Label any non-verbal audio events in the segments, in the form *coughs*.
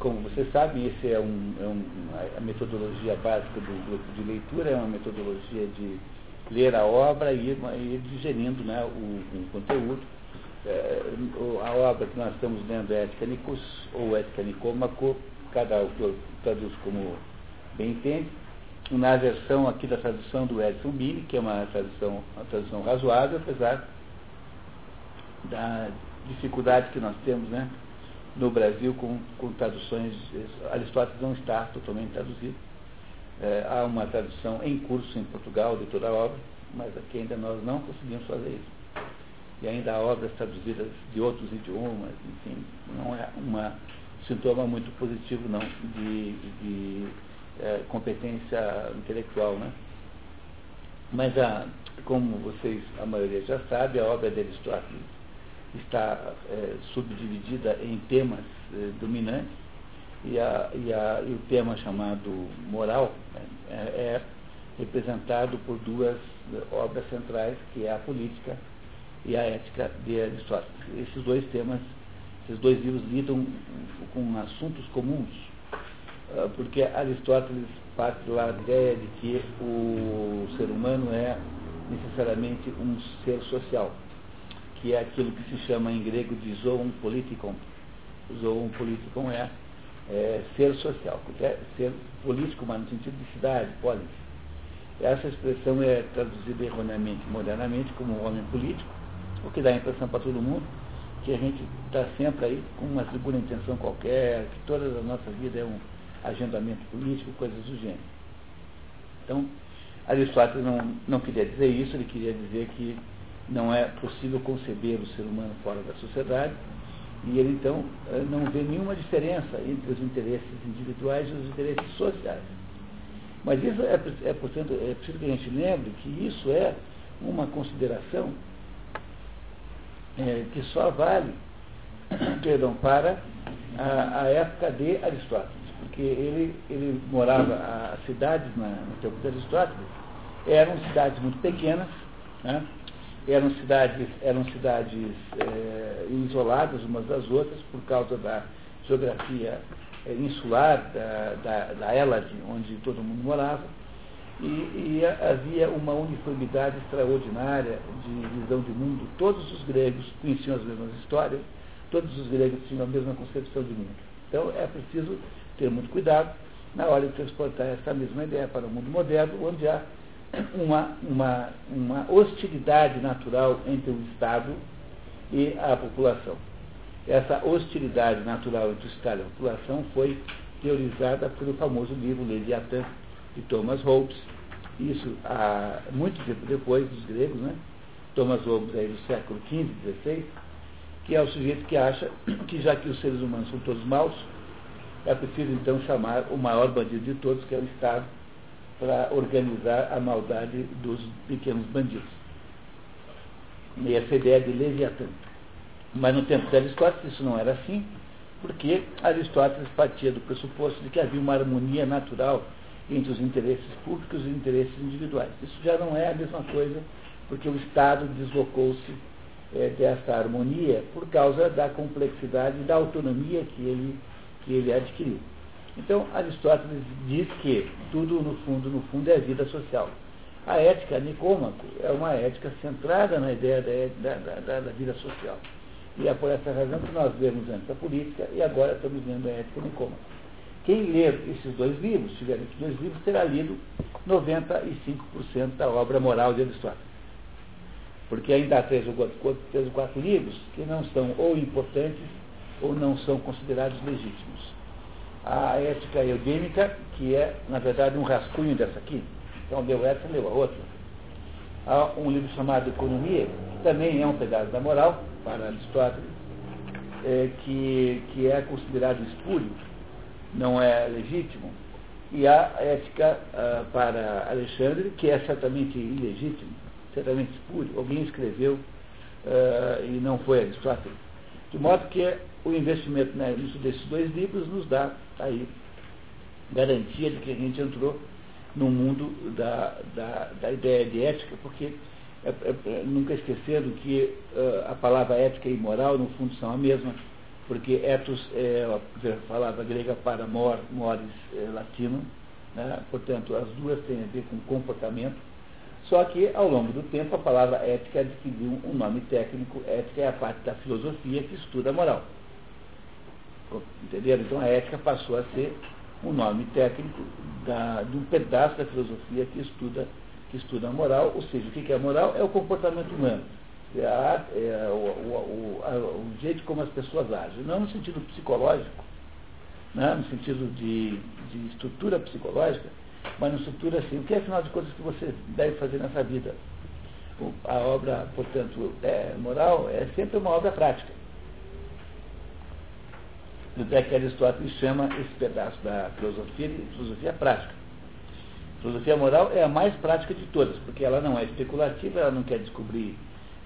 Como vocês sabem, esse é, um, é um, a metodologia básica do grupo de leitura, é uma metodologia de ler a obra e ir digerindo né, o, o conteúdo. É, a obra que nós estamos lendo é Ética Nicos ou Ética Nicômaco, cada autor traduz como bem entende. Na versão aqui da tradução do Edson Bini, que é uma tradução, uma tradução razoável, apesar da dificuldade que nós temos né, no Brasil com, com traduções. Aristóteles não está totalmente traduzido. É, há uma tradução em curso em Portugal de toda a obra, mas aqui ainda nós não conseguimos fazer isso. E ainda há obras traduzidas de outros idiomas, enfim, não é uma sintoma muito positivo não de, de é, competência intelectual, né? Mas a, como vocês, a maioria já sabe, a obra de Aristóteles está é, subdividida em temas é, dominantes e, a, e, a, e, o tema chamado moral né, é, é, representado por duas obras centrais, que é a política e a ética de Aristóteles. Esses dois temas, esses dois livros lidam com assuntos comuns, ah, porque Aristóteles parte da ideia de que o ser humano é necessariamente um ser social que é aquilo que se chama em grego de zoon politikon. Zoon politikon é, é ser social, é ser político, mas no sentido de cidade, polis. Essa expressão é traduzida erroneamente, modernamente, como homem político, o que dá a impressão para todo mundo que a gente está sempre aí com uma segunda intenção qualquer, que toda a nossa vida é um agendamento político, coisas do gênero. Então, Aristóteles não, não queria dizer isso, ele queria dizer que não é possível conceber o ser humano fora da sociedade, e ele então eh, não vê nenhuma diferença entre os interesses individuais e os interesses sociais. Mas isso é, é, portanto, é preciso que a gente lembre que isso é uma consideração é, que só vale *coughs* perdão, para a, a, época de Aristóteles, porque ele, ele morava, as cidades na, no tempo de Aristóteles eram cidades muito pequenas, né? Eram cidades, eram cidades é, isoladas umas das outras por causa da geografia é, insular da, da, da Hélade, onde todo mundo morava, e, e, havia uma uniformidade extraordinária de visão de mundo. Todos os gregos conheciam as mesmas histórias, todos os gregos tinham a mesma concepção de mundo. Então é preciso ter muito cuidado na hora de transportar essa mesma ideia para o mundo moderno, onde há uma, uma, uma hostilidade natural entre o Estado e a população. Essa hostilidade natural entre o Estado e a população foi teorizada pelo famoso livro Leviatã, de Thomas Hobbes. Isso há muito tempo depois dos gregos, né? Thomas Hobbes aí do século XV, XVI, que é o sujeito que acha que já que os seres humanos são todos maus, é preciso então chamar o maior bandido de todos, que é o Estado, para organizar a maldade dos pequenos bandidos. E essa ideia de Leviatã. Mas no tempo de Aristóteles isso não era assim, porque Aristóteles partia do pressuposto de que havia uma harmonia natural entre os interesses públicos e os interesses individuais. Isso já não é a mesma coisa, porque o Estado deslocou-se é, dessa harmonia por causa da complexidade e da autonomia que ele, que ele adquiriu. Então, Aristóteles diz que tudo, no fundo, no fundo, é vida social. A ética nicômaco é uma ética centrada na ideia da, da, da, da, vida social. E é por essa razão que nós lemos antes a política e agora estamos lendo a ética nicômaco. Quem ler esses dois livros, tiver esses dois livros, terá lido 95% da obra moral de Aristóteles. Porque ainda há três ou, quatro, três ou quatro livros que não são ou importantes ou não são considerados legítimos a ética eugênica, que é, na verdade, um rascunho dessa aqui. Então, leu essa, leu a outra. Há um livro chamado Economia, que também é um pedaço da moral, para Aristóteles, é, que, que é considerado espúrio, não é legítimo. E há a ética ah, para Alexandre, que é certamente ilegítimo, certamente espúrio. Alguém escreveu ah, e não foi Aristóteles. De modo que o investimento né, desses dois livros nos dá aí garantia de que a gente entrou no mundo da, da, da ideia de ética, porque é, é, é nunca esquecendo que uh, a palavra ética e moral, no fundo, são a mesma, porque ethos é a palavra grega para mor, mores é, latino, né? portanto as duas têm a ver com comportamento, só que ao longo do tempo a palavra ética adquiriu um nome técnico, ética é a parte da filosofia que estuda a moral. Entenderam? Então a ética passou a ser um nome técnico da, de um pedaço da filosofia que estuda, que estuda a moral, ou seja, o que é a moral? É o comportamento humano. É, a, é o, o, a, o, jeito como as pessoas agem, não no sentido psicológico, né? no sentido de, de estrutura psicológica, mas no estrutura assim, o que é afinal de contas que você deve fazer nessa vida? A obra, portanto, é, moral é sempre uma obra prática. Tanto é que Aristóteles chama esse pedaço da filosofia de filosofia prática. Filosofia moral é a mais prática de todas, porque ela não é especulativa, ela não quer descobrir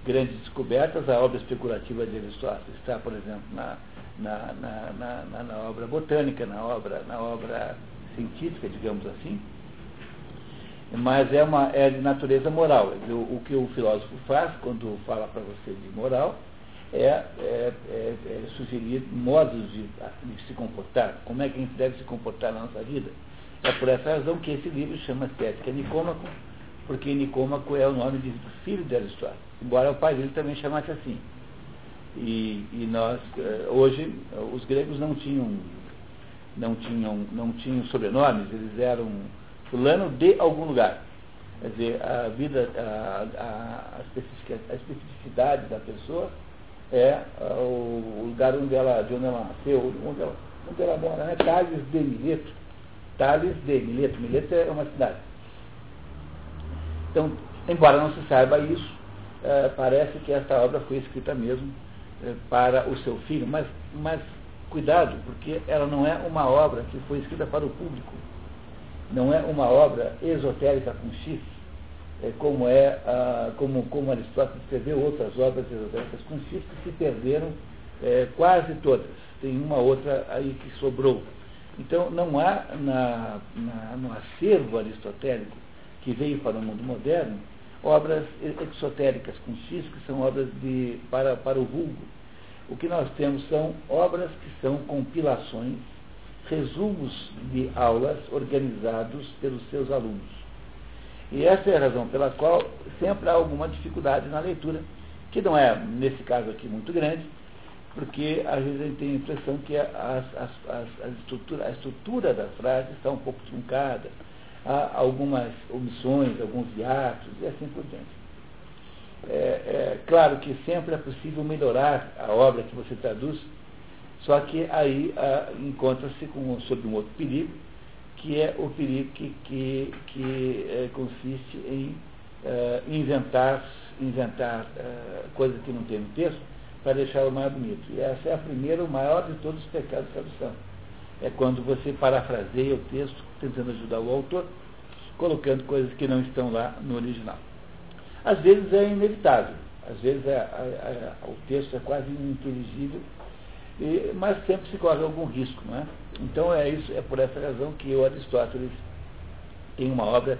grandes descobertas. A obra especulativa de Aristóteles está, por exemplo, na, na, na, na, na obra botânica, na obra, na obra científica, digamos assim, mas é, uma, é de natureza moral. O, o que o filósofo faz quando fala para você de moral é, é, é, é sugerir modos de, de, se comportar, como é que a gente deve se comportar na nossa vida. É por essa razão que esse livro chama-se Ética Nicômaco, porque Nicômaco é o nome de filho de Aristóteles, embora o pai dele também chamasse assim. E, e nós, eh, hoje, os gregos não tinham, não tinham, não tinham sobrenomes, eles eram fulano de algum lugar. Quer dizer, a vida, a, a, a especificidade da pessoa é o lugar onde ela, de onde ela nasceu, onde ela, onde ela mora, né? Tales de Mileto. Tales de Mileto. Mileto é uma cidade. Então, embora não se saiba isso, é, parece que esta obra foi escrita mesmo é, para o seu filho, mas, mas cuidado, porque ela não é uma obra que foi escrita para o público não é uma obra esotérica com X, é, como, é, ah, como, como Aristóteles escreveu outras obras esotéricas com X que se perderam é, quase todas. Tem uma outra aí que sobrou. Então, não há na, na, no acervo aristotélico que veio para o mundo moderno obras exotéricas com X, que são obras de, para, para o vulgo. O que nós temos são obras que são compilações resumos de aulas organizados pelos seus alunos. E essa é a razão pela qual sempre há alguma dificuldade na leitura, que não é, nesse caso aqui, muito grande, porque às vezes a gente tem a impressão que as, as, as, a, estrutura, a estrutura da frase está um pouco truncada, há algumas omissões, alguns hiatos e assim por diante. É, é, claro que sempre é possível melhorar a obra que você traduz, só que aí ah, encontra-se sob um outro perigo, que é o perigo que, que, que é, consiste em uh, inventar, inventar uh, coisas que não tem no texto para deixá-lo mais bonito. E essa é a primeira, o maior de todos os pecados de tradução. É quando você parafraseia o texto, tentando ajudar o autor, colocando coisas que não estão lá no original. Às vezes é inevitável, às vezes é, a, a, o texto é quase ininteligível e, mas sempre se corre algum risco. Não é? Então é, isso, é por essa razão que o Aristóteles tem uma obra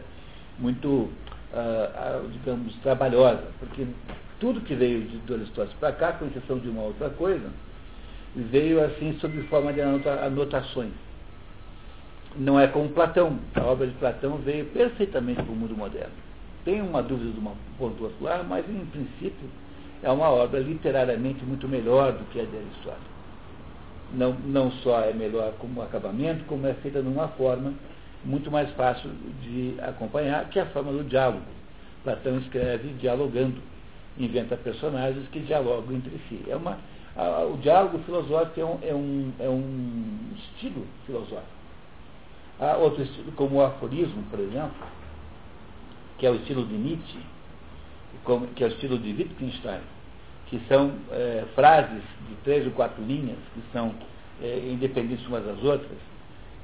muito, ah, ah, digamos, trabalhosa, porque tudo que veio de, do Aristóteles para cá, com exceção de uma outra coisa, veio assim sob forma de anotações. Não é como Platão. A obra de Platão veio perfeitamente para o mundo moderno. Tem uma dúvida de uma ponto outro mas em princípio é uma obra literariamente muito melhor do que a de Aristóteles não, não só é melhor como acabamento, como é feita de uma forma muito mais fácil de acompanhar, que é a forma do diálogo. Platão escreve dialogando, inventa personagens que dialogam entre si. É uma, a, o diálogo filosófico é um, é um, é um estilo filosófico. Há outro estilo, como o aforismo, por exemplo, que é o estilo de Nietzsche, que é o estilo de Wittgenstein, que são é, frases de três ou quatro linhas, que são é, independentes umas das outras,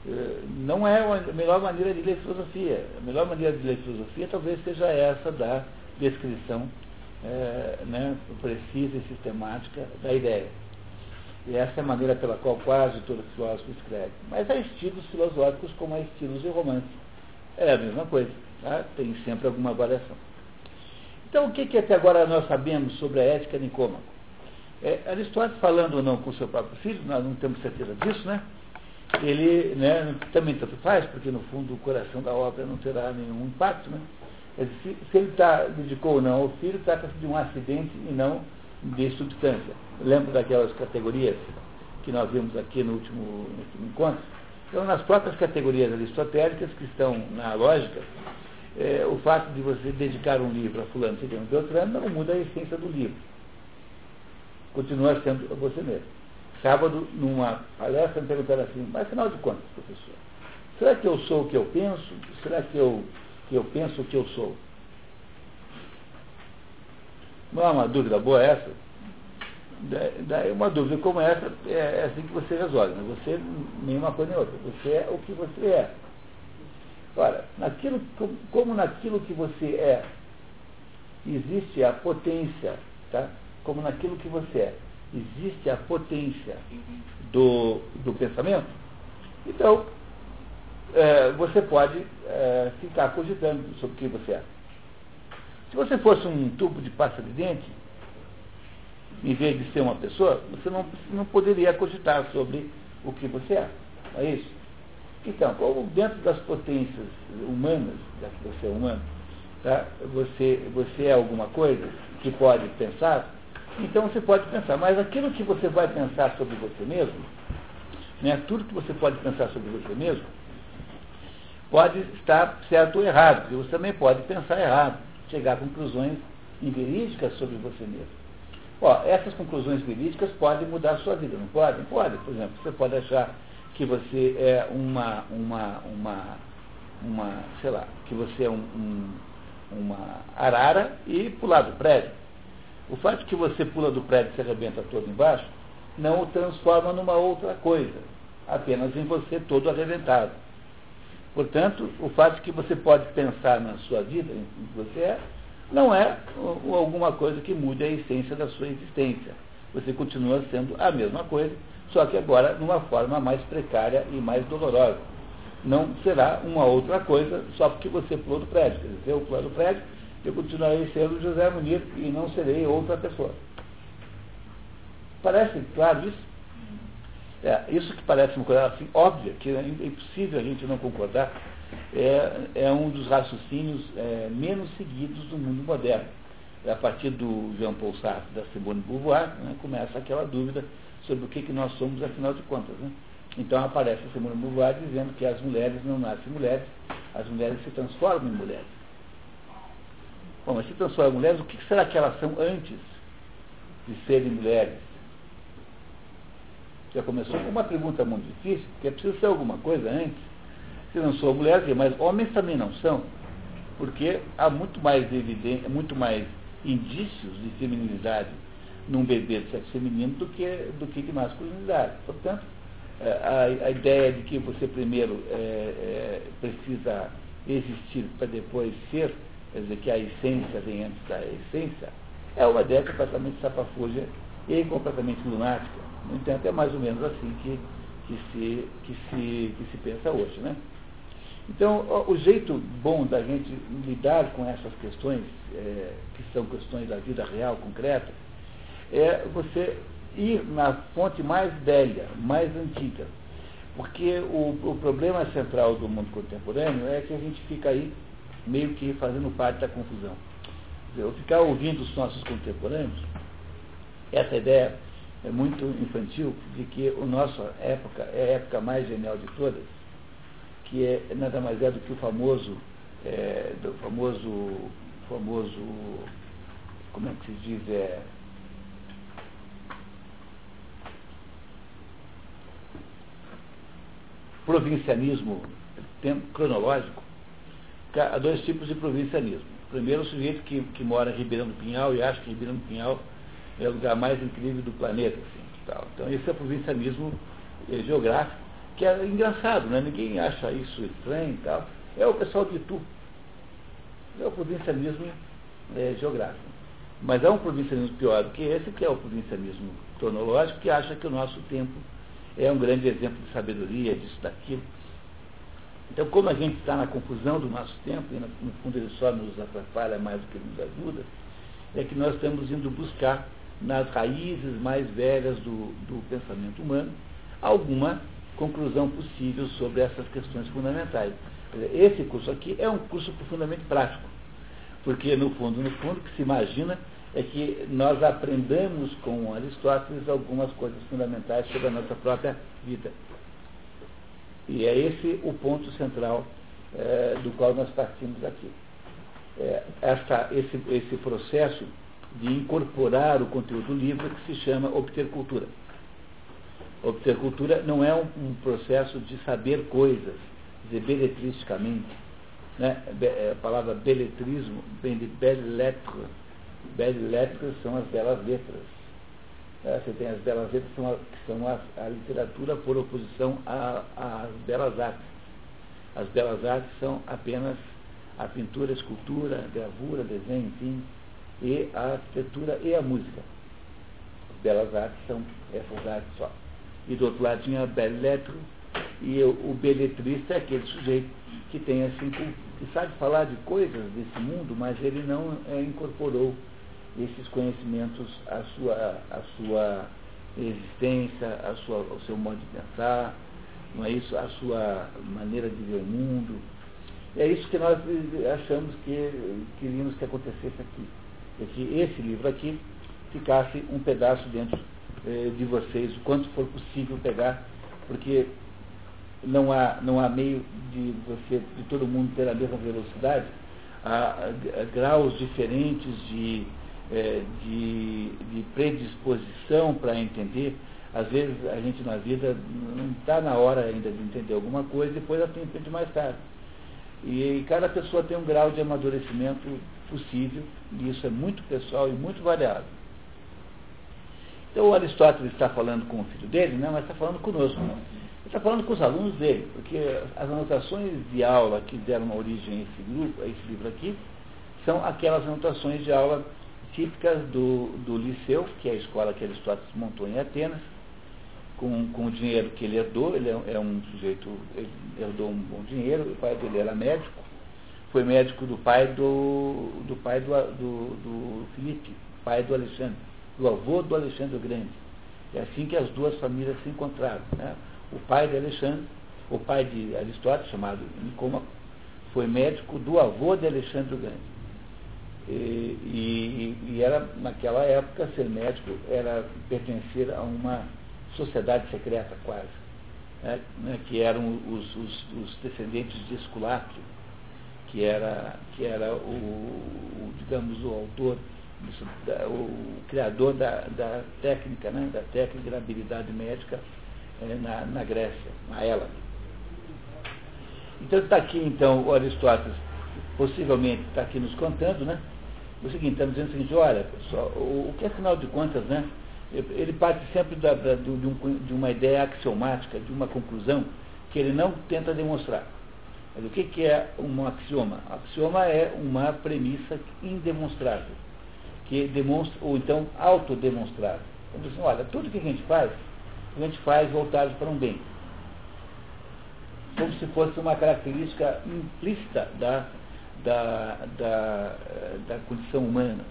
é, não é a melhor maneira de ler filosofia. A melhor maneira de ler filosofia talvez seja essa da descrição né, precisa e sistemática da ideia. E essa é a maneira pela qual quase todo filósofo escreve. Mas há estilos filosóficos como há estilos de romance. É a mesma coisa. Tá? Tem sempre alguma variação. Então, o que, que até agora nós sabemos sobre a ética nicômaco? É, Aristóteles falando ou não com seu próprio filho, nós não temos certeza disso, né? Ele né, também tanto faz, porque no fundo o coração da obra não terá nenhum impacto, né? Se, se ele tá, dedicou ou não ao filho, trata-se de um acidente e não de substância. Lembro daquelas categorias que nós vimos aqui no último, no último encontro? Então, nas próprias categorias aristotélicas que estão na lógica, é, o fato de você dedicar um livro a fulano, ciclano, beltrano, não muda a essência do livro. Continua sendo você mesmo. Sábado, numa palestra, me perguntaram assim, mas afinal de contas, professor, será que eu sou o que eu penso? Será que eu, que eu penso o que eu sou? Não é uma dúvida boa essa? Daí uma dúvida como essa é, é assim que você resolve. Né? Você, nenhuma coisa nem outra. Você é o que você é. Ora, naquilo, como naquilo que você é, existe a potência, tá? como naquilo que você é, existe a potência do, do pensamento, então é, você pode é, ficar cogitando sobre o que você é. Se você fosse um tubo de pasta de dente, em vez de ser uma pessoa, você não, não poderia cogitar sobre o que você é. Não é isso? Então, como dentro das potências humanas, já que você é humano, tá, você, você é alguma coisa que pode pensar, então você pode pensar. Mas aquilo que você vai pensar sobre você mesmo, né, tudo que você pode pensar sobre você mesmo, pode estar certo ou errado. E você também pode pensar errado, chegar a conclusões inverídicas sobre você mesmo. Ó, essas conclusões verídicas podem mudar a sua vida, não podem? Pode, por exemplo, você pode achar que você é uma, uma, uma, uma sei lá, que você é um, um, uma arara e pular do prédio. O fato de que você pula do prédio e se arrebenta todo embaixo, não o transforma numa outra coisa, apenas em você todo arrebentado. Portanto, o fato de que você pode pensar na sua vida, em que você é, não é alguma coisa que mude a essência da sua existência. Você continua sendo a mesma coisa, só que agora numa forma mais precária e mais dolorosa. Não será uma outra coisa só porque você pulou do prédio. Quer dizer, eu pular do prédio, eu continuarei sendo José Munir e não serei outra pessoa. Parece claro isso? É, isso que parece uma coisa assim óbvia, que é impossível a gente não concordar, é, é um dos raciocínios é, menos seguidos do mundo moderno. A partir do Jean Paul Sartre da Simone Beauvoir, né, começa aquela dúvida sobre o que, que nós somos, afinal de contas. Né? Então aparece a Simone Beauvoir dizendo que as mulheres não nascem mulheres, as mulheres se transformam em mulheres. Bom, mas se transformam em mulheres, o que será que elas são antes de serem mulheres? Já começou com uma pergunta muito difícil, porque é preciso ser alguma coisa antes. Se não sou mulher, mas homens também não são, porque há muito mais evidente, muito mais indícios de feminilidade num bebê de sexo feminino do que, do que de masculinidade. Portanto, é, a, a ideia de que você primeiro é, é, precisa existir para depois ser, quer dizer, que a essência vem antes da essência, é uma ideia completamente sapafúrdia e completamente lunática. No entanto, é mais ou menos assim que, que, se, que, se, que se pensa hoje. Né? Então, o jeito bom da gente lidar com essas questões, é, que são questões da vida real, concreta, é você ir na fonte mais velha, mais antiga. Porque o, o problema central do mundo contemporâneo é que a gente fica aí meio que fazendo parte da confusão. Eu ficar ouvindo os nossos contemporâneos, essa ideia é muito infantil de que a nossa época é a época mais genial de todas, que é, nada mais é do que o famoso, é, do famoso, famoso, como é que se diz, é, provincianismo cronológico, há dois tipos de provincianismo. Primeiro, o sujeito que, que mora em Ribeirão do Pinhal e acha que Ribeirão do Pinhal é o lugar mais incrível do planeta. Assim. Então, esse é o provincianismo é, geográfico, que é engraçado, né? ninguém acha isso estranho e tal. É o pessoal de Itu. É o provincianismo é, geográfico. Mas há um provincianismo pior do que esse, que é o provincianismo cronológico, que acha que o nosso tempo é um grande exemplo de sabedoria, disso, daquilo. Então, como a gente está na confusão do nosso tempo, e no fundo ele só nos atrapalha mais do que nos ajuda, é que nós estamos indo buscar nas raízes mais velhas do, do pensamento humano, alguma conclusão possível sobre essas questões fundamentais. Esse curso aqui é um curso profundamente prático, porque no fundo, no fundo, que se imagina é que nós aprendamos com Aristóteles algumas coisas fundamentais sobre a nossa própria vida. E é esse o ponto central é, do qual nós partimos aqui. É, esse, esse processo de incorporar o conteúdo do livro que se chama obter cultura. Obter cultura não é um, um processo de saber coisas, dizer beletristicamente. Né? É, a palavra beletrismo vem de belle lettre. Belle lettres são as belas letras. É, você tem as belas letras, são, a, que são a, a, literatura por oposição às belas artes. As belas artes são apenas a pintura, a escultura, a gravura, desenho, enfim, e a arquitetura e a música. As belas artes são essas artes só. E do outro lado tinha lettre, e o beletrista é aquele sujeito que tem assim, que sabe falar de coisas desse mundo, mas ele não é, incorporou esses conhecimentos à sua, à sua existência, à sua, ao seu modo de pensar, não é isso? A sua maneira de ver o mundo. É isso que nós achamos que queríamos que acontecesse aqui. É que esse livro aqui ficasse um pedaço dentro eh, de vocês, o quanto for possível pegar, porque não há, não há meio de você, de todo mundo ter a mesma velocidade, há, há graus diferentes de, é, de, de predisposição para entender. Às vezes a gente na vida não está na hora ainda de entender alguma coisa, depois ela tem entende mais tarde. E cada pessoa tem um grau de amadurecimento possível, e isso é muito pessoal e muito variado. Então o Aristóteles está falando com o filho dele, né, mas está falando conosco. Ele está falando com os alunos dele, porque as anotações de aula que deram origem a esse grupo, a esse livro aqui, são aquelas anotações de aula típicas do, do liceu, que é a escola que Aristóteles montou em Atenas, com, com o dinheiro que ele herdou, ele é, é um sujeito, ele herdou um bom dinheiro, o pai dele era médico, foi médico do pai do, do pai do, do, do Filipe, pai do Alexandre, do avô do Alexandre Grande. É assim que as duas famílias se encontraram. Né? O pai de Alexandre, o pai de Aristóteles, chamado Nicômaco, foi médico do avô de Alexandre Grande. E, e, era, naquela época, ser médico era pertencer a uma sociedade secreta quase, né, né, que eram os, os, os, descendentes de Esculápio, que era, que era o, o digamos, o autor, o criador da, da técnica, né, da técnica da habilidade médica é, na, na Grécia, na Hélade. Então está aqui então o Aristóteles possivelmente está aqui nos contando, né? O seguinte, estamos dizendo o seguinte, olha, pessoal, o, o que afinal de contas, né? Ele parte sempre da, da, de, um, de, uma ideia axiomática, de uma conclusão, que ele não tenta demonstrar. Mas o que, que é um axioma? Axioma é uma premissa indemonstrável, que demonstra, ou então autodemonstrável. Então, assim, olha, tudo que a gente faz, a gente faz voltado para um bem. Como se fosse uma característica implícita da da, da, da condição humana.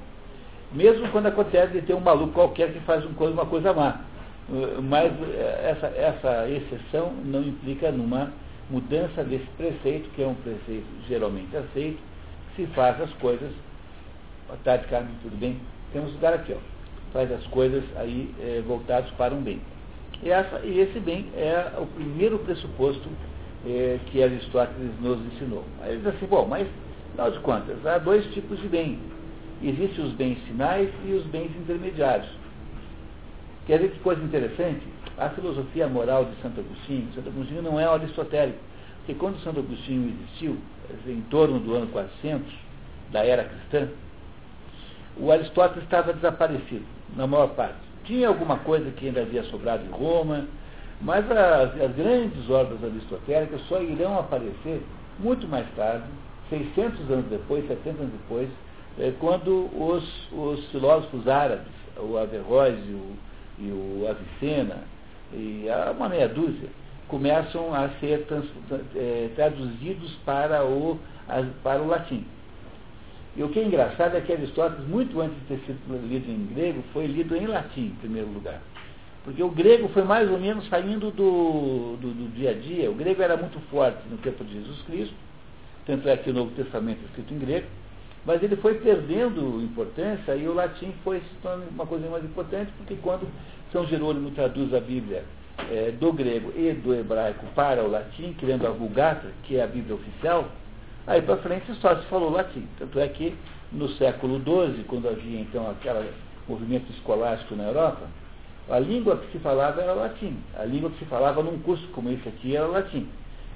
Mesmo quando acontece de ter um maluco qualquer que faz uma coisa má. Mas essa, essa exceção não implica numa mudança desse preceito, que é um preceito geralmente aceito, se faz as coisas, taticamente tudo bem, temos lugar aqui, ó, faz as coisas aí é, voltados para um bem. E, essa, e esse bem é o primeiro pressuposto é, que Aristóteles nos ensinou. Aí ele diz assim, bom, mas Afinal de contas, há dois tipos de bem. Existem os bens finais e os bens intermediários. Quer dizer que coisa interessante? A filosofia moral de Santo Agostinho, Santo Agostinho não é aristotélico, porque quando Santo Agostinho existiu, em torno do ano 400, da era cristã, o Aristóteles estava desaparecido, na maior parte. Tinha alguma coisa que ainda havia sobrado em Roma, mas as, as grandes obras aristotélicas só irão aparecer muito mais tarde, 600 anos depois, 700 anos depois, é, quando os, os filósofos árabes, o Averroes e o, e o Avicena, e uma meia dúzia, começam a ser trans, é, traduzidos para o, para o latim. E o que é engraçado é que Aristóteles, muito antes de ter sido lido em grego, foi lido em latim, em primeiro lugar. Porque o grego foi mais ou menos saindo do, do, do dia a dia. O grego era muito forte no tempo de Jesus Cristo, tanto é que o Novo Testamento é escrito em grego, mas ele foi perdendo importância e o latim foi se tornando uma coisa mais importante, porque quando São Jerônimo traduz a Bíblia é, do grego e do hebraico para o latim, criando a Vulgata, que é a Bíblia oficial, aí para frente só se falou latim. Tanto é que no século XII, quando havia então aquele movimento escolástico na Europa, a língua que se falava era latim. A língua que se falava num curso como esse aqui era latim.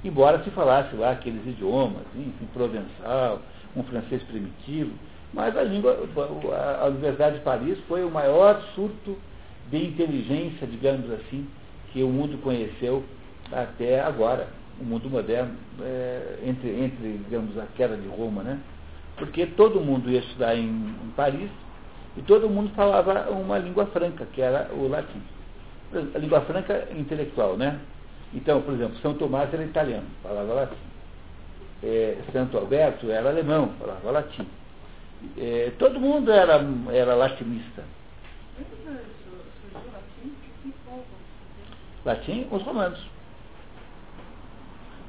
Embora se falasse lá aqueles idiomas, enfim, provençal, um francês primitivo, mas a língua, a Universidade de Paris foi o maior surto de inteligência, digamos assim, que o mundo conheceu até agora, o mundo moderno, é, entre, entre, digamos, a queda de Roma, né? Porque todo mundo ia estudar em, em Paris e todo mundo falava uma língua franca, que era o latim. A língua franca intelectual, né? Então, por exemplo, São Tomás era italiano, falava latim. É, Santo Alberto era alemão, falava latim. É, todo mundo era, era latinista. Latim, os romanos.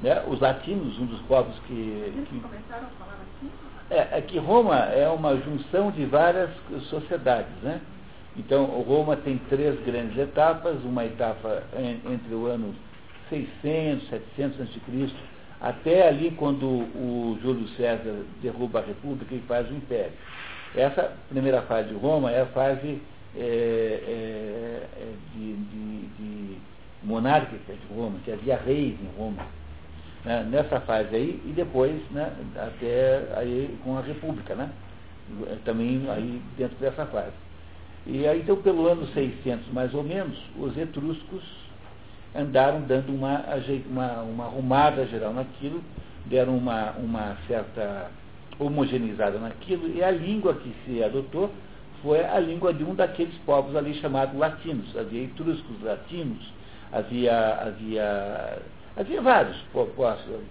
Né? Os latinos, um dos povos que. que... começaram a falar latim? É, é que Roma é uma junção de várias sociedades, né? Então, Roma tem três grandes etapas, uma etapa entre o ano 600, 700 a.C., até ali quando o Júlio César derruba a República e faz o Império. Essa primeira fase de Roma é a fase é, é, é de, de, de monárquica de Roma, que havia reis em Roma né, nessa fase aí, e depois né, até aí com a República, né, também aí dentro dessa fase. E aí, então, pelo ano 600, mais ou menos, os etruscos andaram dando uma, uma, uma arrumada geral naquilo, deram uma, uma certa homogeneizada naquilo, e a língua que se adotou foi a língua de um daqueles povos ali chamados latinos. Havia etruscos latinos, havia, havia Havia vários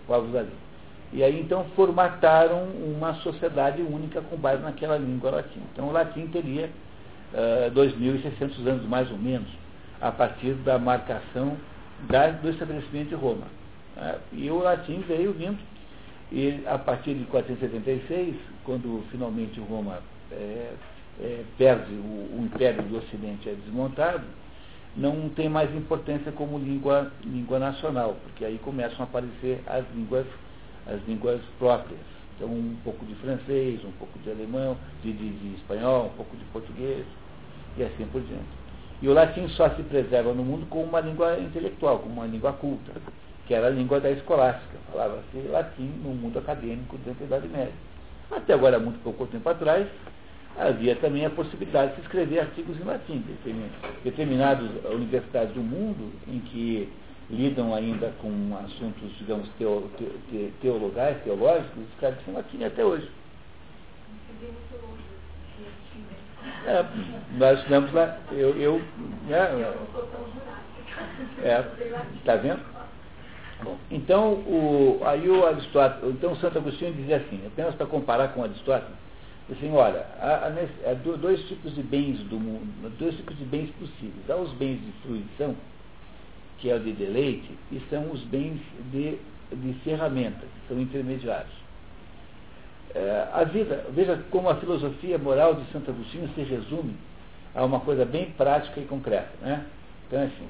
povos ali. E aí então formataram uma sociedade única com base naquela língua latim. Então o latim teria uh, 2.600 anos mais ou menos, a partir da marcação da, do estabelecimento de Roma. Uh, e o latim veio vindo, e a partir de 476, quando finalmente Roma é, é, perde, o, o Império do Ocidente é desmontado, não tem mais importância como língua, língua nacional, porque aí começam a aparecer as línguas, as línguas próprias. Então, um pouco de francês, um pouco de alemão, de, de, de espanhol, um pouco de português, e assim por diante. E o latim só se preserva no mundo como uma língua intelectual, como uma língua culta, que era a língua da escolástica. Falava-se latim no mundo acadêmico dentro da Idade Média. Até agora, muito pouco tempo atrás, havia também a possibilidade de se escrever artigos em latim. Determinadas universidades do mundo em que lidam ainda com assuntos, digamos, teo, te, teologais, teológicos, escrevem em latim até hoje. É, nós estudamos lá, eu, eu né, é, está vendo? Bom, então, o, aí o Aristóteles, então Santo Agostinho dizia assim, apenas para comparar com Aristóteles, assim, olha, há, há, dois tipos de bens do mundo, dois tipos de bens possíveis. Há os bens de fruição, que é o de deleite, e são os bens de, de ferramenta, que são intermediários. É, a vida, veja como a filosofia moral de Santo Agostinho se resume a uma coisa bem prática e concreta. Né? Então, assim,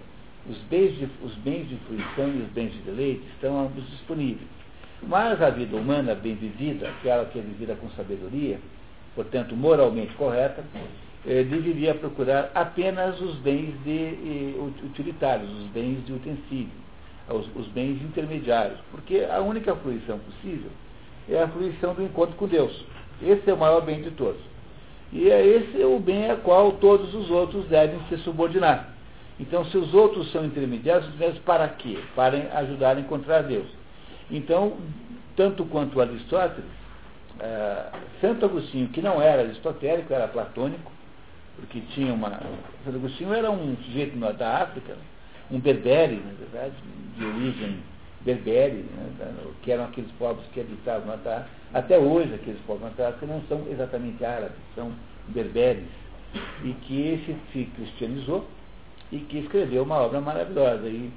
os bens, de, os bens de fruição e os bens de deleite estão ambos disponíveis. Mas a vida humana bem vivida, aquela que é vivida com sabedoria, portanto moralmente correta, eh, deveria procurar apenas os bens de, eh, utilitários, os bens de utensílio, os, os, bens intermediários, porque a única fruição possível é a fruição do encontro com Deus. Esse é o maior bem de todos. E é esse o bem a qual todos os outros devem se subordinar. Então, se os outros são intermediários, para quê? Para ajudar a encontrar Deus. Então, tanto quanto Aristóteles, é, Santo Agostinho, que não era aristotélico, era platônico, porque tinha uma. Santo Agostinho era um sujeito da África, um berbere, na verdade, de origem berbere, né, que eram aqueles povos que habitavam na terra, até hoje aqueles povos na terra, que não são exatamente árabes, são berberes, e que se, se cristianizou e que escreveu uma obra maravilhosa. E,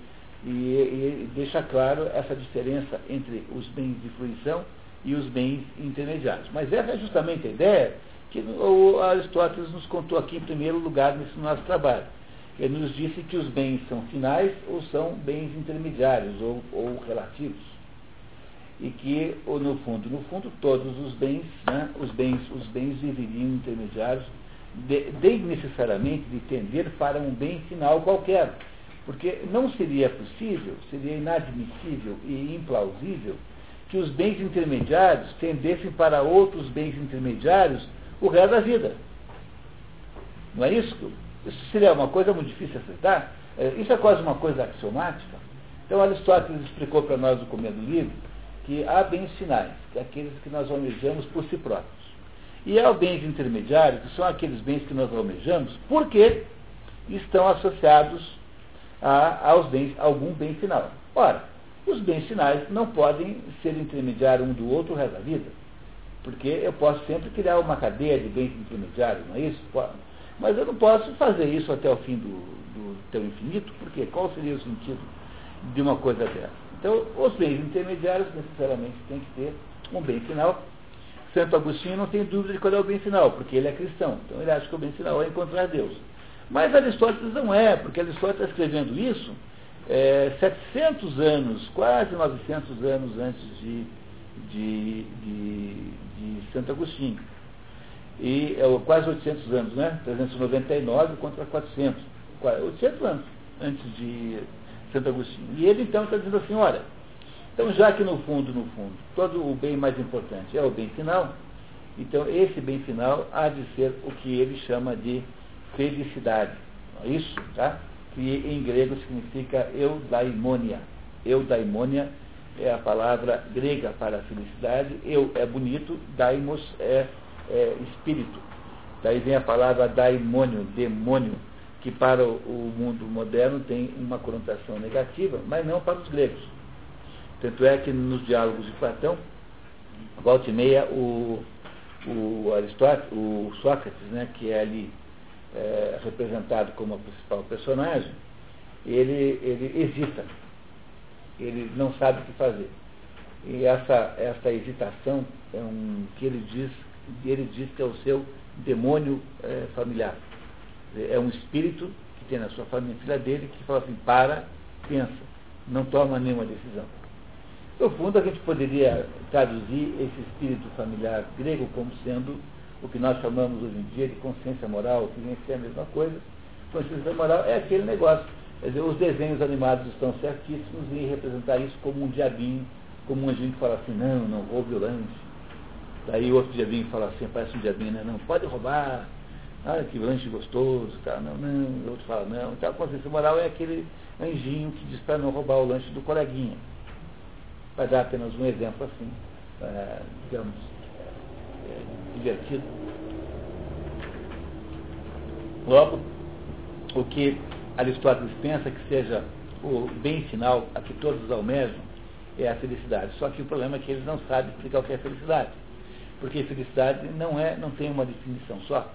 e, e deixa claro essa diferença entre os bens de fruição e os bens intermediários. Mas essa é justamente a ideia que o Aristóteles nos contou aqui em primeiro lugar nesse nosso trabalho. Ele nos disse que os bens são finais ou são bens intermediários ou, ou relativos. E que, ou no fundo, no fundo, todos os bens, né, os bens, os bens deveriam intermediários, de necessariamente de tender para um bem final qualquer. Porque não seria possível, seria inadmissível e implausível que os bens intermediários tendessem para outros bens intermediários o resto da vida. Não é isso? Isso seria uma coisa muito difícil de aceitar. É, isso é quase uma coisa axiomática. Então Aristóteles explicou para nós no começo do livro que há bens finais, que é aqueles que nós almejamos por si próprios. E há bens intermediários, que são aqueles bens que nós almejamos porque estão associados a, aos bens, a algum bem final. Ora, os bens finais não podem ser intermediários um do outro o resto da vida. Porque eu posso sempre criar uma cadeia de bens intermediários, não é isso? Mas eu não posso fazer isso até o fim do, do teu infinito, porque qual seria o sentido de uma coisa dessa? Então, os bens intermediários necessariamente têm que ter um bem final. Santo Agostinho não tem dúvida de qual é o bem final, porque ele é cristão. Então ele acha que o bem final é encontrar Deus. Mas Aristóteles não é, porque Aristóteles está escrevendo isso é, 700 anos, quase 900 anos antes de, de, de, de Santo Agostinho. E é, quase 800 anos, né? 399 contra 400. 800 anos antes de Santo Agostinho. E ele então está dizendo assim, olha, então já que no fundo, no fundo, todo o bem mais importante é o bem final, então esse bem final há de ser o que ele chama de felicidade. É isso, tá? Que em grego significa eudaimonia. Eudaimonia é a palavra grega para felicidade. Eu é bonito, daimos é, é espírito. Daí vem a palavra daimônio, demônio, que para o mundo moderno tem uma conotação negativa, mas não para os gregos. Tanto é que nos diálogos de Platão, volta e meia, o, o Aristóteles, o Sócrates, né, que é ali é, representado como a principal personagem, ele, ele hesita, ele não sabe o que fazer. E essa, essa hesitação é um que ele diz, ele diz que é o seu demônio é, familiar. É um espírito que tem na sua família, filha dele, que fala assim, para, pensa, não toma nenhuma decisão. No fundo, a gente poderia traduzir esse espírito familiar grego como sendo o que nós chamamos hoje em dia de consciência moral, que vem ser a mesma coisa. Consciência moral é aquele negócio. Quer dizer, os desenhos animados estão certíssimos em representar isso como um diabinho, como um anjinho que fala assim, não, não roube o Daí outro diabinho fala assim, parece um diabinho, né? não, pode roubar, olha que lanche gostoso, tá? não, não, o outro fala, não. Então a consciência moral é aquele anjinho que diz para não roubar o lanche do coleguinha. Vai dar apenas um exemplo assim, é, digamos, é, divertido. Logo, o que Aristóteles pensa que seja o bem final a que todos almejam é a felicidade. Só que o problema é que eles não sabem explicar o que é felicidade. Porque felicidade não, é, não tem uma definição só.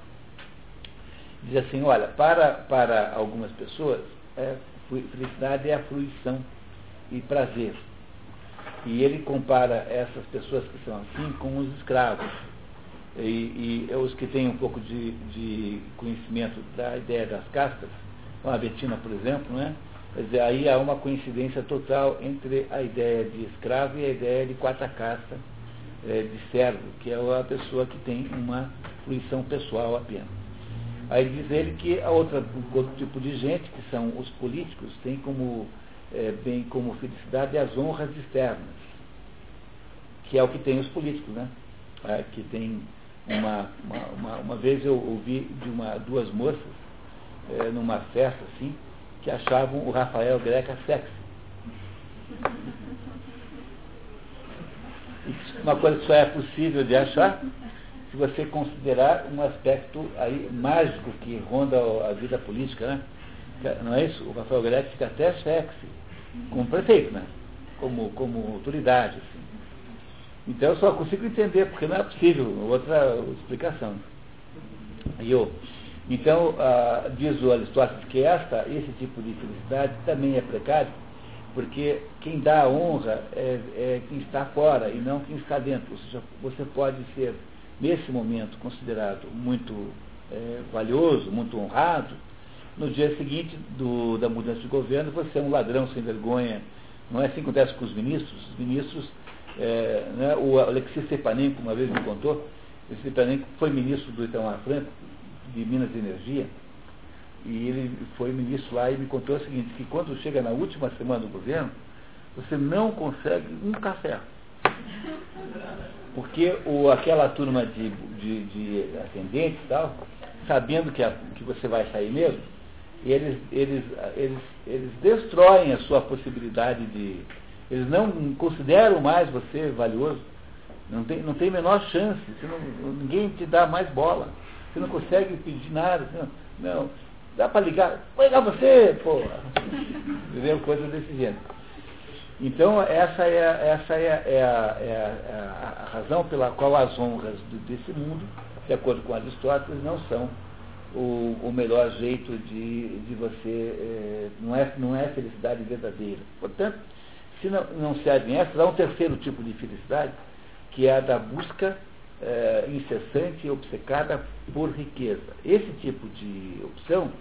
Diz assim, olha, para, para algumas pessoas, é, felicidade é a fruição e prazer. E ele compara essas pessoas que são assim com os escravos. E, e os que têm um pouco de, de conhecimento da ideia das castas, a Betina, por exemplo, né? Quer dizer, aí há uma coincidência total entre a ideia de escravo e a ideia de quarta casta, é, de servo, que é a pessoa que tem uma fruição pessoal apenas. Aí diz ele que a outra, outro tipo de gente, que são os políticos, tem como, é, bem como felicidade as honras externas, que é o que tem os políticos, né? É, que tem uma, uma, uma, uma vez eu ouvi de uma, duas moças é, numa festa assim, que achavam o Rafael Greca sexy. Uma coisa que só é possível de achar se você considerar um aspecto aí mágico que ronda a vida política, né? Não é isso? O Rafael Greca fica até sexy, como prefeito, né? como, como autoridade. Assim. Então eu só consigo entender, porque não é possível outra explicação. E eu, então, ah, diz o Aristóteles que esta, esse tipo de felicidade também é precário, porque quem dá a honra é, é, quem está fora e não quem está dentro. Ou seja, você pode ser, nesse momento, considerado muito é, valioso, muito honrado, no dia seguinte do, da mudança de governo você é um ladrão sem vergonha. Não é assim que acontece com os ministros. Os ministros, é, né, o Alexis Stepanenko uma vez me contou, Stepanenko foi ministro do Itamar Franco, de Minas e Energia, e ele foi ministro lá e me contou o seguinte, que quando chega na última semana do governo, você não consegue um café. Porque o, aquela turma de, de, de atendentes e tal, sabendo que, a, que você vai sair mesmo, eles, eles, eles, eles destroem a sua possibilidade de. Eles não consideram mais você valioso. Não tem, não tem menor chance. Não, ninguém te dá mais bola. Você não consegue pedir nada. Não, não dá para ligar. Vou ligar você, pô. Entendeu? Coisa desse gênero. Então, essa é, essa é, é, a, é, a, a, razão pela qual as honras desse mundo, de acordo com Aristóteles, não são o, o melhor jeito de, de você. É, não, é, não é felicidade verdadeira. Portanto, se não, não servem essas, há um terceiro tipo de felicidade, que é a da busca é, incessante e obcecada por riqueza. Esse tipo de opção,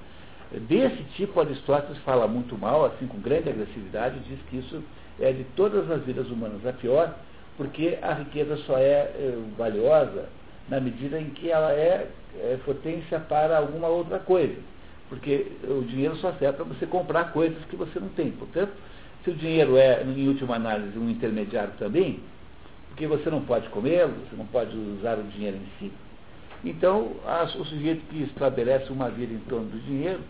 desse tipo Aristóteles fala muito mal, assim com grande agressividade, diz que isso é de todas as vidas humanas a pior, porque a riqueza só é, é valiosa na medida em que ela é, é potência para alguma outra coisa. Porque o dinheiro só serve para você comprar coisas que você não tem. Portanto, se o dinheiro é, em última análise, um intermediário também, porque você não pode comê-lo, você não pode usar o dinheiro em si. Então, o sujeito que estabelece uma vida em torno do dinheiro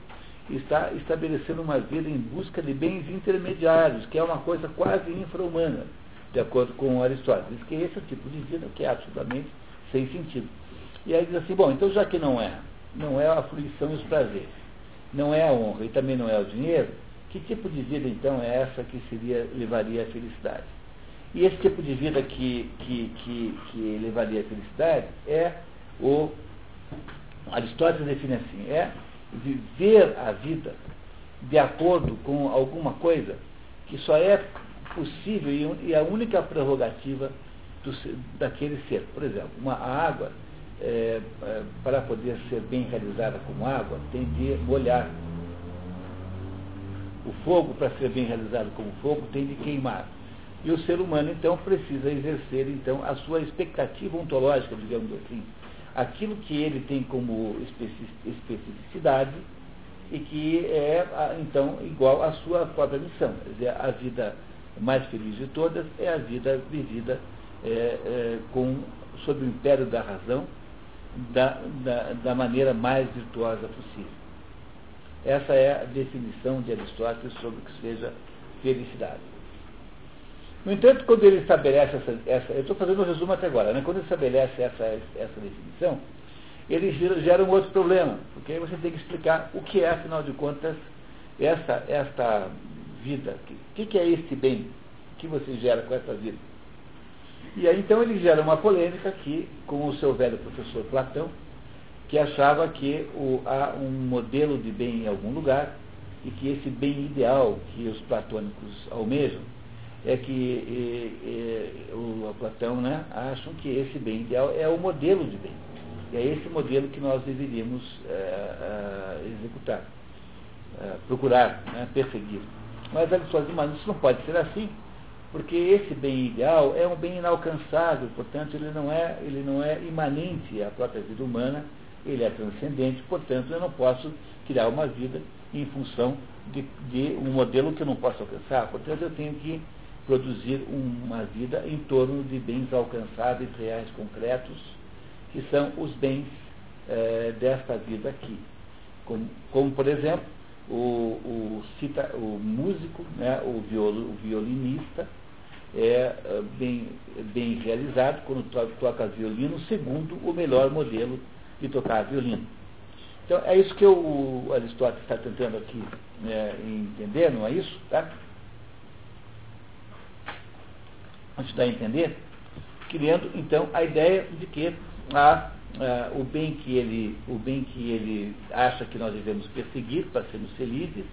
está estabelecendo uma vida em busca de bens intermediários, que é uma coisa quase infra-humana, de acordo com Aristóteles. Diz que esse é o tipo de vida que é absolutamente sem sentido. E aí diz assim, bom, então já que não é, não é a fruição e os prazeres, não é a honra e também não é o dinheiro, que tipo de vida então é essa que seria, levaria à felicidade? E esse tipo de vida que, que, que, que levaria à felicidade é o. Aristóteles define assim, é viver a vida de acordo com alguma coisa que só é possível e a única prerrogativa do, daquele ser. Por exemplo, uma água, é, é, para poder ser bem realizada como água, tem de molhar. O fogo, para ser bem realizado como fogo, tem de queimar. E o ser humano, então, precisa exercer então, a sua expectativa ontológica, digamos assim. Aquilo que ele tem como especificidade e que é, então, igual à sua própria missão. Quer dizer, a vida mais feliz de todas é a vida vivida é, é, com, sob o império da razão, da, da, da maneira mais virtuosa possível. Essa é a definição de Aristóteles sobre o que seja felicidade. No entanto, quando ele estabelece essa, essa eu estou fazendo um resumo até agora, né? quando ele estabelece essa, essa definição, ele gera, gera, um outro problema, porque aí você tem que explicar o que é, afinal de contas, essa, esta vida. O que, que é este bem que você gera com essa vida? E aí então ele gera uma polêmica aqui com o seu velho professor Platão, que achava que o, há um modelo de bem em algum lugar e que esse bem ideal que os platônicos almejam é que o Platão né, acham que esse bem ideal é o modelo de bem. E é esse modelo que nós deveríamos é, é, executar, é, procurar, né, perseguir. Mas a pessoa diz, mas isso não pode ser assim, porque esse bem ideal é um bem inalcançável, portanto ele não é, ele não é imanente à própria vida humana, ele é transcendente, portanto eu não posso criar uma vida em função de, de um modelo que eu não posso alcançar, portanto eu tenho que produzir uma vida em torno de bens alcançáveis, reais, concretos, que são os bens é, desta vida aqui. Como, como por exemplo, o, o, cita, o músico, né, o, viol, o violinista, é, é bem, bem realizado quando toca violino, segundo o melhor modelo de tocar violino. Então, é isso que o Aristóteles está tentando aqui né, entender, não é isso? Tá? Ajudar a entender, criando então a ideia de que a, o, bem que ele, o bem que ele acha que nós devemos perseguir para sermos felizes,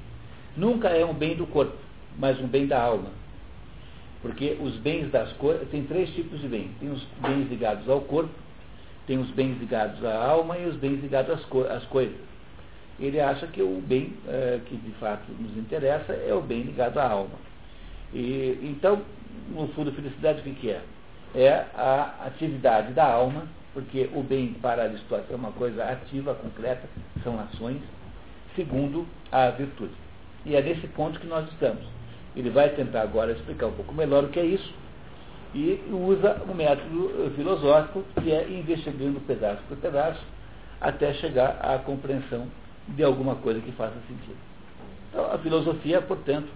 nunca é um bem do corpo, mas um bem da alma. Porque os bens das coisas, tem três tipos de bem. Tem os bens ligados ao corpo, tem os bens ligados à alma e os bens ligados às, co às coisas. Ele acha que o bem é, que de fato nos interessa é o bem ligado à alma. E, então, no fundo, felicidade o que é? É a atividade da alma, porque o bem para Aristóteles é uma coisa ativa, concreta, são ações. Segundo, a virtude. E é nesse ponto que nós estamos. Ele vai tentar agora explicar um pouco melhor o que é isso e usa um método filosófico que é investigando pedaço por pedaço até chegar à compreensão de alguma coisa que faça sentido. Então, a filosofia, portanto,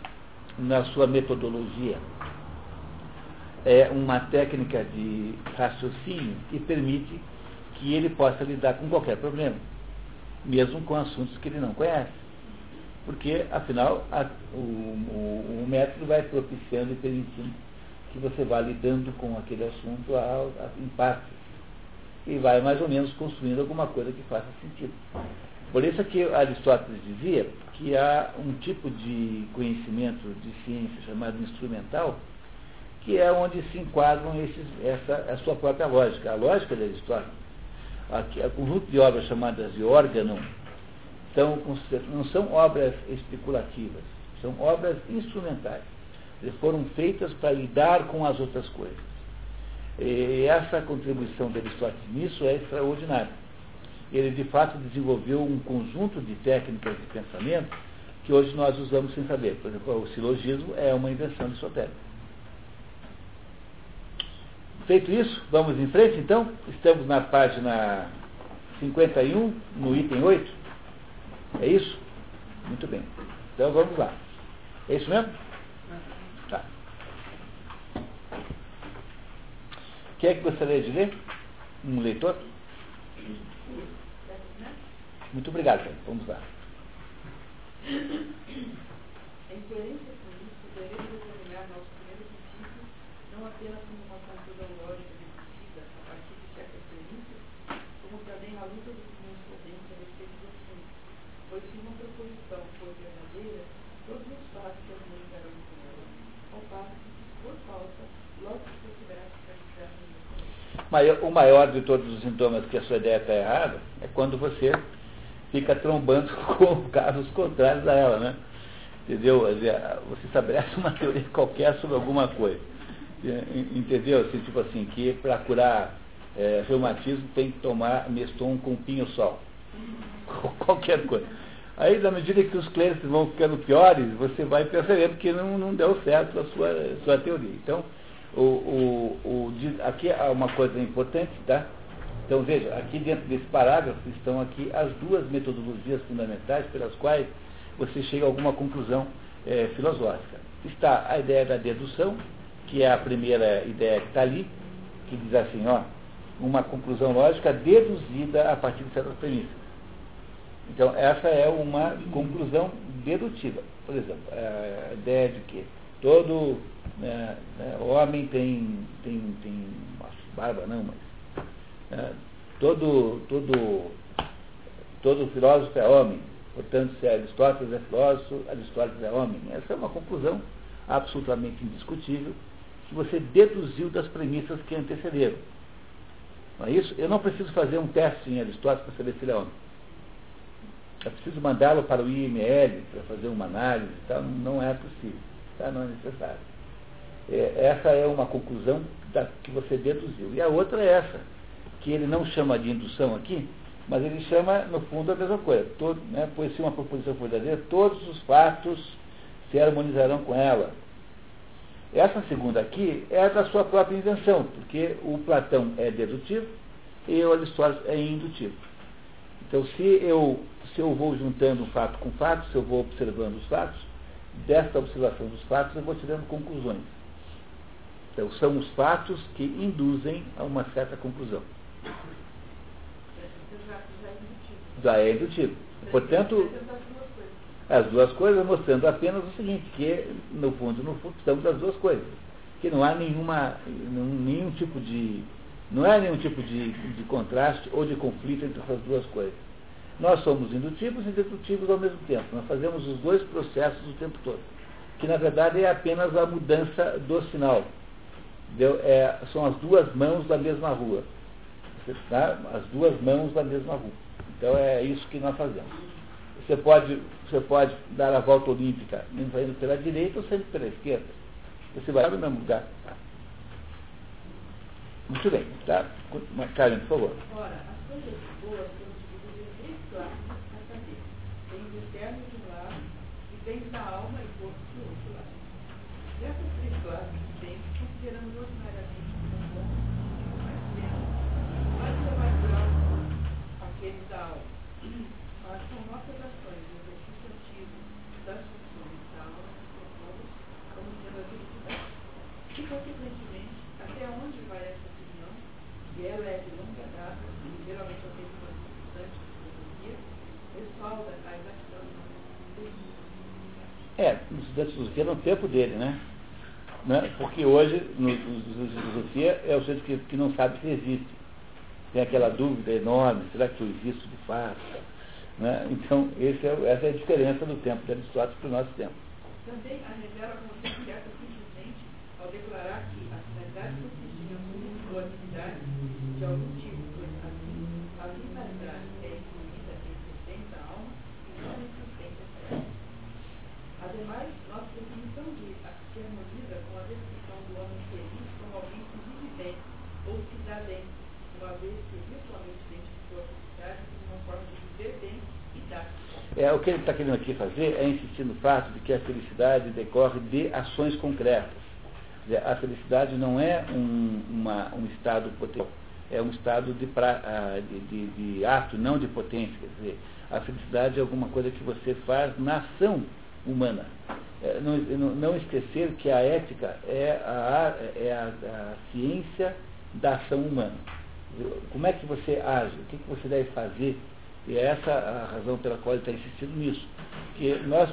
na sua metodologia, é uma técnica de raciocínio que permite que ele possa lidar com qualquer problema, mesmo com assuntos que ele não conhece. Porque, afinal, a, o, o, o, método vai propiciando e permitindo que você vá lidando com aquele assunto a, a, em partes. E vai mais ou menos construindo alguma coisa que faça sentido. Por isso que Aristóteles dizia que há um tipo de conhecimento de ciência chamado instrumental, que é onde se enquadram esses, essa, a sua própria lógica. A lógica de Aristóteles, o conjunto de obras chamadas de órgão, então, não são obras especulativas, são obras instrumentais. Eles foram feitas para lidar com as outras coisas. E essa contribuição de Aristóteles nisso é extraordinária. Ele, de fato, desenvolveu um conjunto de técnicas de pensamento que hoje nós usamos sem saber. Por exemplo, o silogismo é uma invenção aristotélica. Feito isso, vamos em frente então? Estamos na página 51, no item 8. É isso? Muito bem. Então vamos lá. É isso mesmo? Tá. Quem é que gostaria de ler? Um leitor? Muito obrigado, Vamos lá. A incoerência política deve determinar nosso primeiro princípio não apenas como uma conclusão lógica deduzida a partir de certas premissas, como também a luta dos pois se uma proposição for verdadeira, todos os fatos que harmonizarão com ela, ao passo que, se for falsa, logo se perceberá que o maior de todos os sintomas que a sua ideia está errada é quando você fica trombando *laughs* com casos contrários a ela, né? Entendeu? Você estabelece uma teoria qualquer sobre alguma coisa. Entendeu? Assim, tipo assim, que para curar é, reumatismo tem que tomar meston com pinho-sol. *laughs* Qualquer coisa. Aí, na medida que os clientes vão ficando piores, você vai percebendo que não, não deu certo a sua, sua teoria. Então, o, o, o, aqui há uma coisa importante, tá? Então, veja, aqui dentro desse parágrafo estão aqui as duas metodologias fundamentais pelas quais você chega a alguma conclusão é, filosófica. Está a ideia da dedução, que é a primeira ideia que está ali, que diz assim, ó, uma conclusão lógica deduzida a partir de certas premissas. Então, essa é uma conclusão dedutiva. Por exemplo, a ideia de que todo né, né, homem tem, tem, tem barba não, mas né, todo, todo, todo filósofo é homem. Portanto, se Aristóteles é filósofo, Aristóteles é homem. Essa é uma conclusão absolutamente indiscutível que você deduziu das premissas que antecederam. Não é isso? Eu não preciso fazer um teste em Aristóteles para saber se ele é homem. É preciso mandá-lo para o IML para fazer uma análise e não é possível, tá? não é necessário. É, essa é uma conclusão da, que você deduziu. E a outra é essa, que ele não chama de indução aqui, mas ele chama, no fundo, a mesma coisa. Todo, né, pois se uma proposição for verdadeira, todos os fatos se harmonizarão com ela. Essa segunda aqui é da sua própria invenção, porque o Platão é dedutivo e o Aristóteles é indutivo. Então, se eu, se eu vou juntando fato com fato, se eu vou observando os fatos, desta observação dos fatos eu vou tirando conclusões. Então, são os fatos que induzem a uma certa conclusão. Já é indutivo. Portanto, as duas coisas mostrando apenas o seguinte, que no fundo, no fundo, estamos das duas coisas. que não há nenhuma, nenhum tipo de. Não há nenhum tipo de, de contraste ou de conflito entre essas duas coisas. Nós somos indutivos e dedutivos ao mesmo tempo. Nós fazemos os dois processos o tempo todo. Que na verdade é apenas a mudança do sinal. É, são as duas mãos da mesma rua. Tá? As duas mãos da mesma rua. Então é isso que nós fazemos. Você pode, você pode dar a volta olímpica indo pela direita ou saindo pela esquerda. Você vai no mesmo lugar. Muito bem, tá? Karen, por favor. Ora, as coisas boas classes a saber, bens externos de um lado e bens da alma e do outro lado. Dessas três classes de bens, consideramos ordinariamente como bons, mais menos, mais elevado aqueles da alma. Mas com nossas ações e exercício ativo das funções da alma, propomos como sendo a felicidade. E, consequentemente, até onde vai essa opinião, e ela é de longa data, e geralmente é o é, os estudantes de filosofia no tempo dele, né? né? Porque hoje, no, no, filosofia, é o sujeito que, que não sabe se existe. Tem aquela dúvida enorme, será que eu existo de fato? Né? Então, é, essa é a diferença do tempo de Aristóteles para o nosso tempo. Também a revela como se simplesmente ao declarar que a finalidade consiste em assumir atividade de algum tipo, pois assim, a finalidade é Ademais, nossa definição harmoniza com a descrição do homem feliz como alguém que vive bem ou dá bem, uma vez que virtualmente identificou a felicidade como uma forma de viver bem e dar. É, o que ele está querendo aqui fazer é insistir no fato de que a felicidade decorre de ações concretas. A felicidade não é um, uma, um estado potencial, é um estado de, pra, ah, de, de, de, ato, não de potência. Quer dizer, a felicidade é alguma coisa que você faz na ação humana. É, não, não, esquecer que a ética é, a, é a, a, ciência da ação humana. Como é que você age? O que, que você deve fazer? E é essa a razão pela qual ele está insistindo nisso. Que nós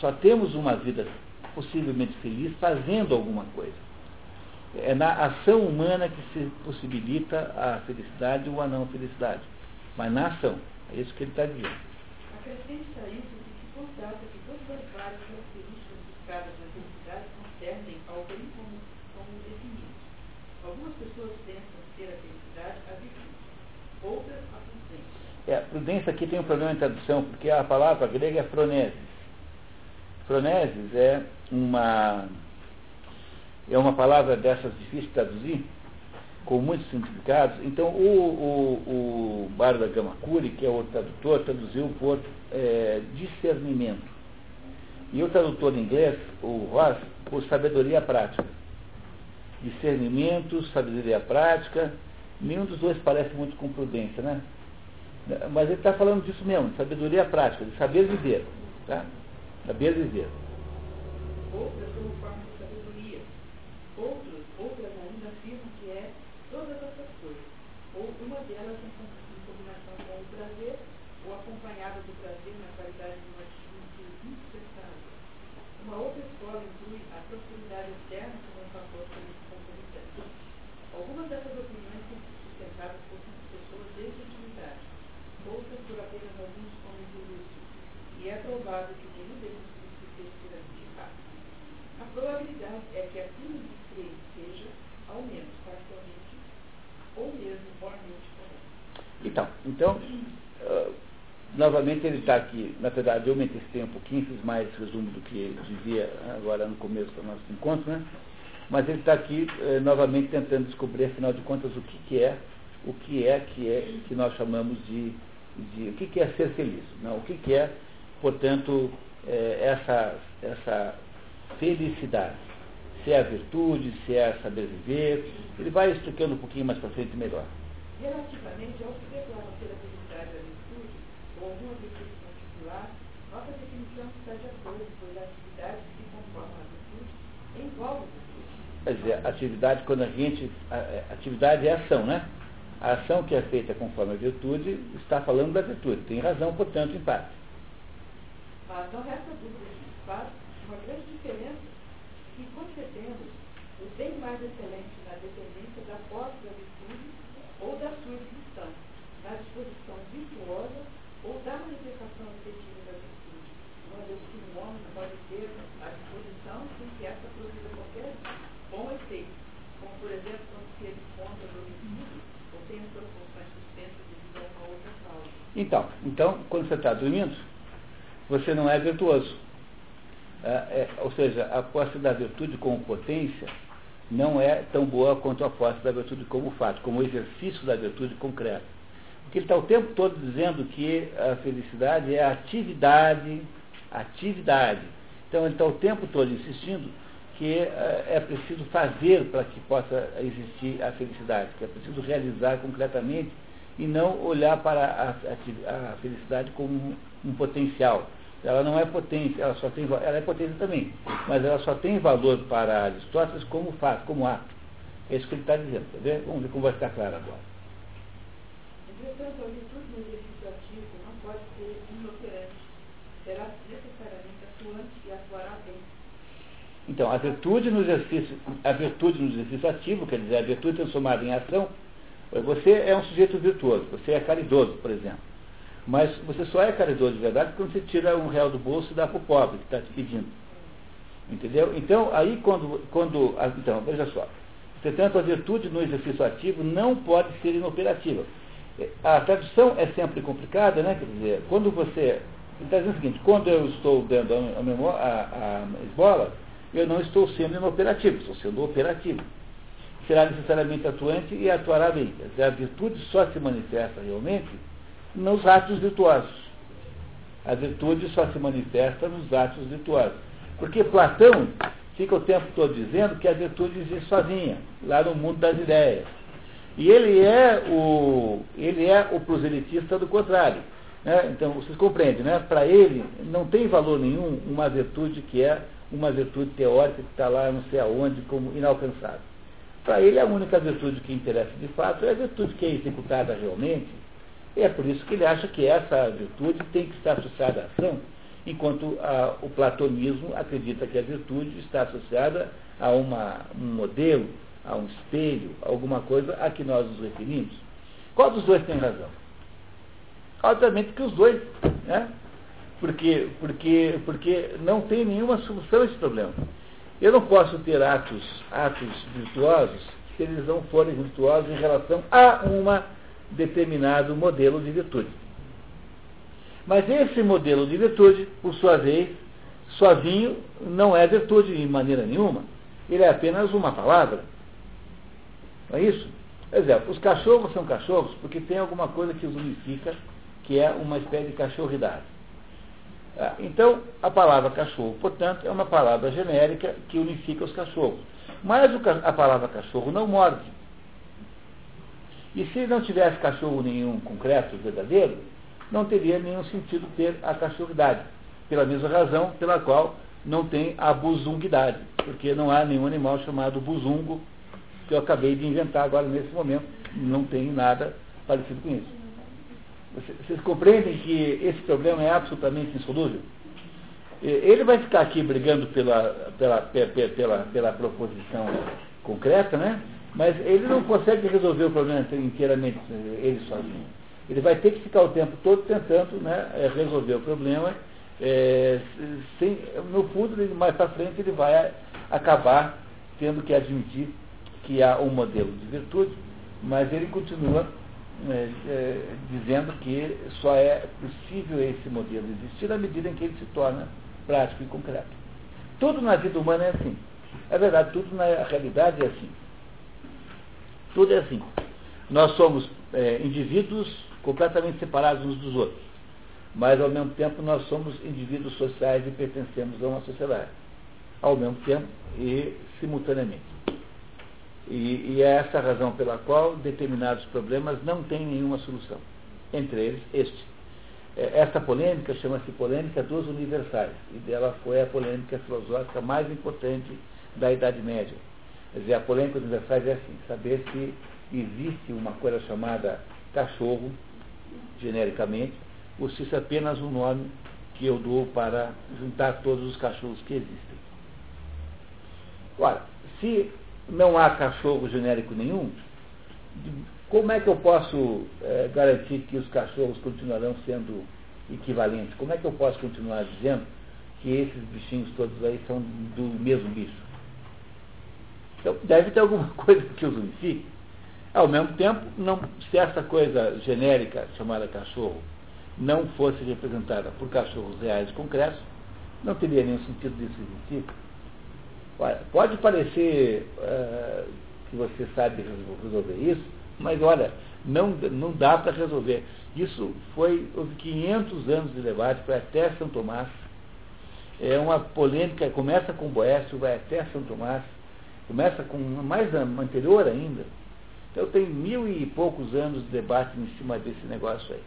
só temos uma vida possivelmente feliz fazendo alguma coisa. É na ação humana que se possibilita a felicidade ou a não felicidade. Mas na ação. É isso que ele está dizendo. Acrescente a isso constata que todas as várias características buscadas na felicidade concernem ao bem como, como definidos. Algumas pessoas pensam ter a felicidade a virtude, outras a prudência. É, prudência aqui tem um problema de tradução, porque a palavra grega é froneses. Froneses é uma, é uma palavra dessas difíceis de traduzir, com muitos significados. Então, o, o, o Bárbara Gamakuri, que é o tradutor, traduziu por é, discernimento. E o tradutor em inglês, o Ross, por sabedoria prática. Discernimento, sabedoria prática, nenhum dos dois parece muito com prudência, né? Mas ele está falando disso mesmo, de sabedoria prática, de saber viver. Tá? Saber viver. Outras como forma de sabedoria. Outras ainda afirmam que é todas essas coisas. Ou uma delas em combinação com o prazer, ou acompanhada do prazer na qualidade de uma atitude indispensável. Uma outra escola inclui a prosperidade externa como um fator concomitante. Algumas dessas opiniões são sustentadas por pessoas desde a antiguidade, outras por apenas alguns homens ilustres, e é provável que nenhum deles conseguisse ser identificado. A probabilidade é que aquilo que crê seja, ao menos parcialmente, ou mesmo mormente correto. Então, então uh, novamente ele está aqui, na verdade eu me antecipei um pouquinho, fiz mais resumo do que ele dizia agora no começo do nosso encontro, né? mas ele está aqui uh, novamente tentando descobrir, afinal de contas, o que, que é, o que é que é que nós chamamos de, de o que, que é ser feliz, não? o que, que é, portanto, é, essa, essa felicidade. Se é a virtude, se é saber viver, ele vai explicando um pouquinho mais para frente melhor. Relativamente ao que declara ser a felicidade da virtude, ou alguma virtude particular, nossa definição está de acordo, pois a atividade que conforma à virtude envolve virtude. Quer dizer, atividade, quando a gente. A, atividade é ação, né? A ação que é feita conforme a virtude está falando da virtude. Tem razão, portanto, em parte. Mas não resta dúvida que faz uma grande diferença que concedemos o bem mais excelente na dependência da posse da virtude ou da sua existência, na disposição virtuosa ou da manifestação efetiva da virtude. Uma vez que um homem pode ter a disposição sem que essa produza qualquer bom efeito, como por exemplo quando se ele conta do homicídio ou tem as suas funções suspensas devido a uma outra causa. Então, então quando você está dormindo, você não é virtuoso. É, é, ou seja, a posse da virtude como potência não é tão boa quanto a posse da virtude como fato, como exercício da virtude concreta. Porque ele está o tempo todo dizendo que a felicidade é atividade, atividade. Então ele está o tempo todo insistindo que é, é preciso fazer para que possa existir a felicidade, que é preciso realizar concretamente e não olhar para a, a, a felicidade como um, um potencial ela não é potência, ela só tem ela é potência também, mas ela só tem valor para Aristóteles como fato, como ato. É isso que ele está dizendo, tá vendo? Vamos ver como vai ficar claro agora. Entretanto, a virtude no exercício ativo não pode ser inoperante. Será necessariamente atuante e atuará bem. Então, a virtude no exercício, a virtude no exercício ativo, quer dizer, a virtude transformada em ação, você é um sujeito virtuoso, você é caridoso, por exemplo. Mas você só é caridoso de verdade quando você tira um real do bolso e dá para o pobre que está te pedindo. Entendeu? Então, aí quando, quando. Então, veja só. Portanto, a virtude no exercício ativo não pode ser inoperativa. A tradução é sempre complicada, né? Quer dizer, quando você. Está dizendo o seguinte, quando eu estou dando a, a, a esmola, eu não estou sendo inoperativo, estou sendo operativo. Será necessariamente atuante e atuará bem. A virtude só se manifesta realmente nos atos virtuosos. A virtude só se manifesta nos atos virtuosos. Porque Platão fica o tempo todo dizendo que a virtude existe sozinha, lá no mundo das ideias. E ele é o, ele é o proselitista do contrário. Né? Então, vocês compreendem, né? Para ele, não tem valor nenhum uma virtude que é uma virtude teórica que está lá não sei aonde, como inalcançável. Para ele, a única virtude que interessa de fato é a virtude que é executada realmente é por isso que ele acha que essa virtude tem que estar associada à ação, enquanto a, o platonismo acredita que a virtude está associada a uma, um modelo, a um espelho, a alguma coisa a que nós nos referimos. Qual dos dois tem razão? Obviamente que os dois, né? Porque, porque, porque não tem nenhuma solução a esse problema. Eu não posso ter atos, atos virtuosos se eles não forem virtuosos em relação a uma determinado modelo de virtude. Mas esse modelo de virtude, por sua vez, sozinho não é virtude de maneira nenhuma. Ele é apenas uma palavra. Não é isso? Por exemplo, os cachorros são cachorros porque tem alguma coisa que os unifica, que é uma espécie de cachorridade. Ah, então, a palavra cachorro, portanto, é uma palavra genérica que unifica os cachorros. Mas a palavra cachorro não morde. E se não tivesse cachorro nenhum concreto, verdadeiro, não teria nenhum sentido ter a cachorridade. Pela mesma razão pela qual não tem a buzunguidade, porque não há nenhum animal chamado buzungo, que eu acabei de inventar agora nesse momento. Não tem nada parecido com isso. Vocês compreendem que esse problema é absolutamente insolúvel? Ele vai ficar aqui brigando pela, pela, pela, pela, pela proposição concreta, né? Mas ele não consegue resolver o problema inteiramente ele sozinho. Ele vai ter que ficar o tempo todo tentando né, é, resolver o problema. É, sem, no fundo, mais para frente, ele vai acabar tendo que admitir que há um modelo de virtude, mas ele continua é, é, dizendo que só é possível esse modelo existir na medida em que ele se torna prático e concreto. Tudo na vida humana é assim. É verdade, tudo na realidade é assim. Tudo é assim. Nós somos é, indivíduos completamente separados uns dos outros. Mas, ao mesmo tempo, nós somos indivíduos sociais e pertencemos a uma sociedade. Ao mesmo tempo e simultaneamente. E, e é essa a razão pela qual determinados problemas não têm nenhuma solução. Entre eles, este. É, esta polêmica chama-se polêmica dos universais. E dela foi a polêmica filosófica mais importante da Idade Média Quer dizer, a polêmica universais é assim, saber se existe uma coisa chamada cachorro, genericamente, ou se isso é apenas um nome que eu dou para juntar todos os cachorros que existem. Ora, se não há cachorro genérico nenhum, como é que eu posso é, garantir que os cachorros continuarão sendo equivalentes? Como é que eu posso continuar dizendo que esses bichinhos todos aí são do mesmo bicho? Então, deve ter alguma *laughs* coisa que os unifique. Ao mesmo tempo, não, se essa coisa genérica chamada cachorro não fosse representada por cachorros reais concretos, não teria nenhum sentido disso existir. Olha, pode parecer uh, que você sabe resolver isso, mas olha, não, não dá para resolver. Isso foi, houve 500 anos de debate, foi até São Tomás. É uma polêmica, começa com Boécio, vai até São Tomás, começa com mais anterior ainda. Então tem mil e poucos anos de debate em cima desse negócio aí.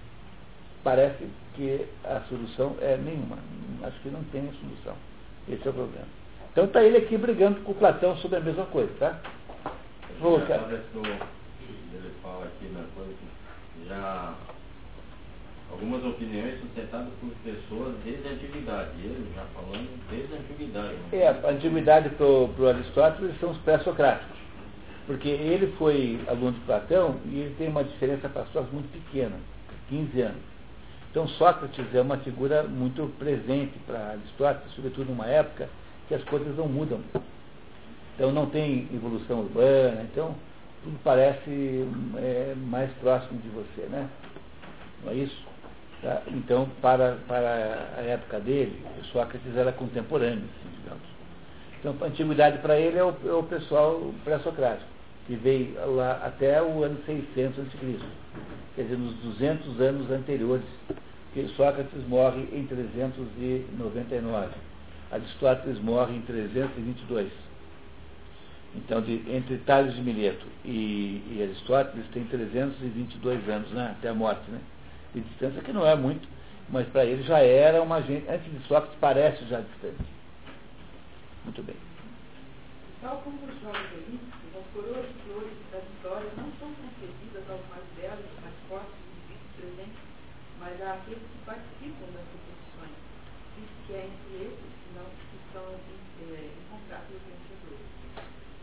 Parece que a solução é nenhuma. Acho que não tem solução. Esse é o problema. Então está ele aqui brigando com o Platão sobre a mesma coisa, tá? Vou, cara. Ele fala aqui na coisa que já algumas opiniões sustentadas por pessoas desde a antiguidade. Ele já falando desde a antiguidade. Né? É, a antiguidade para o Aristóteles são os pré-socráticos. Porque ele foi aluno de Platão e ele tem uma diferença para as muito pequena, 15 anos. Então Sócrates é uma figura muito presente para Aristóteles, sobretudo numa época que as coisas não mudam. Então não tem evolução urbana, então tudo parece é, mais próximo de você, né? Não é isso? Tá? Então, para, para a época dele, Sócrates era contemporâneo, assim, digamos. Então, a antiguidade para ele é o, é o pessoal pré-socrático, que veio lá até o ano 600 a.C., quer dizer, nos 200 anos anteriores, que Sócrates morre em 399. Aristóteles morre em 322. Então, de, entre Tales de Mileto e, e, Aristóteles tem 322 anos, né, até a morte, né, de distância, que não é muito, mas para ele já era uma gente, antes de Sócrates parece já distante. Muito bem. Tal como os jogos olímpicos, as coroas de flores das histórias não são concedidas aos mais belos, mais fortes indivíduos presentes, mas àqueles que participam das competições, visto que é entre esses que, não, que são é, encontrados os vencedores.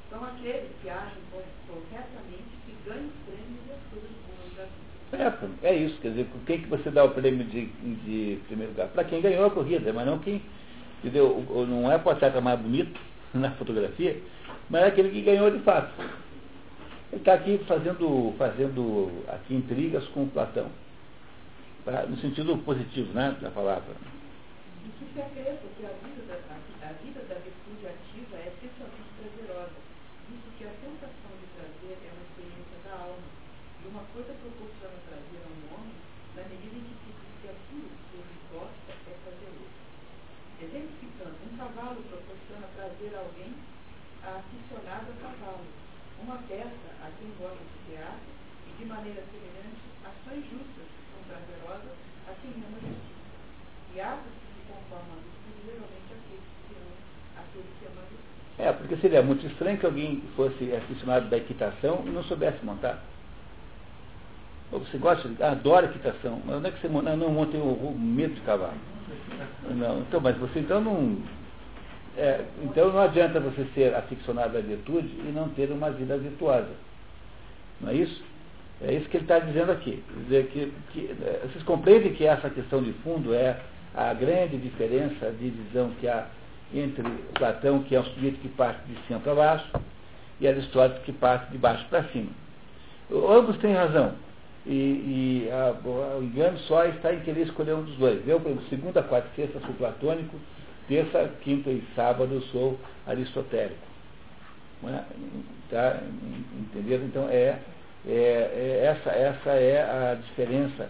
São aqueles que agem corretamente que ganham os prêmios e as coisas boas da vida. É, é isso, quer dizer, quem que você dá o prêmio de, de primeiro lugar? Para quem ganhou a corrida, mas não quem, entendeu? Não é para atleta mais bonito, *laughs* na fotografia, mas é aquele que ganhou de fato. Ele está aqui fazendo, fazendo aqui intrigas com Platão, pra, no sentido positivo né, da palavra. E que se que a vida, da, a vida da virtude ativa é essencialmente prazerosa, visto que a sensação de prazer é uma experiência da alma, e uma coisa proporciona prazer a um homem na medida em que se diz que aquilo que ele gosta é prazeroso. Exemplificando, um cavalo proporciona prazer a alguém aficionado a cavalo. Uma peça a quem gosta de teatro e, de maneira semelhante, ações justas são prazerosas a quem ama a justiça. E atos que se conformam a justiça, geralmente aqueles que amam, aqueles que amam a justiça. É, porque seria muito estranho que alguém fosse aficionado da equitação e não soubesse montar. Você gosta, adora equitação, mas onde é que você monta? Não, tem o medo de cavalo. Não, então, mas você então não. É, então não adianta você ser aficionado à virtude e não ter uma vida virtuosa. Não é isso? É isso que ele está dizendo aqui. Quer dizer que, que, é, vocês compreendem que essa questão de fundo é a grande diferença de visão que há entre Platão, que é um sujeito que parte de cima para baixo, e Aristóteles, que parte de baixo para cima. Ambos têm razão. E, e a, o engano só está em querer escolher um dos dois. Eu, por exemplo, segunda, quarta e sexta sou platônico, terça, quinta e sábado sou aristotélico. É? Tá? Então, é, é, é, essa, essa é a diferença.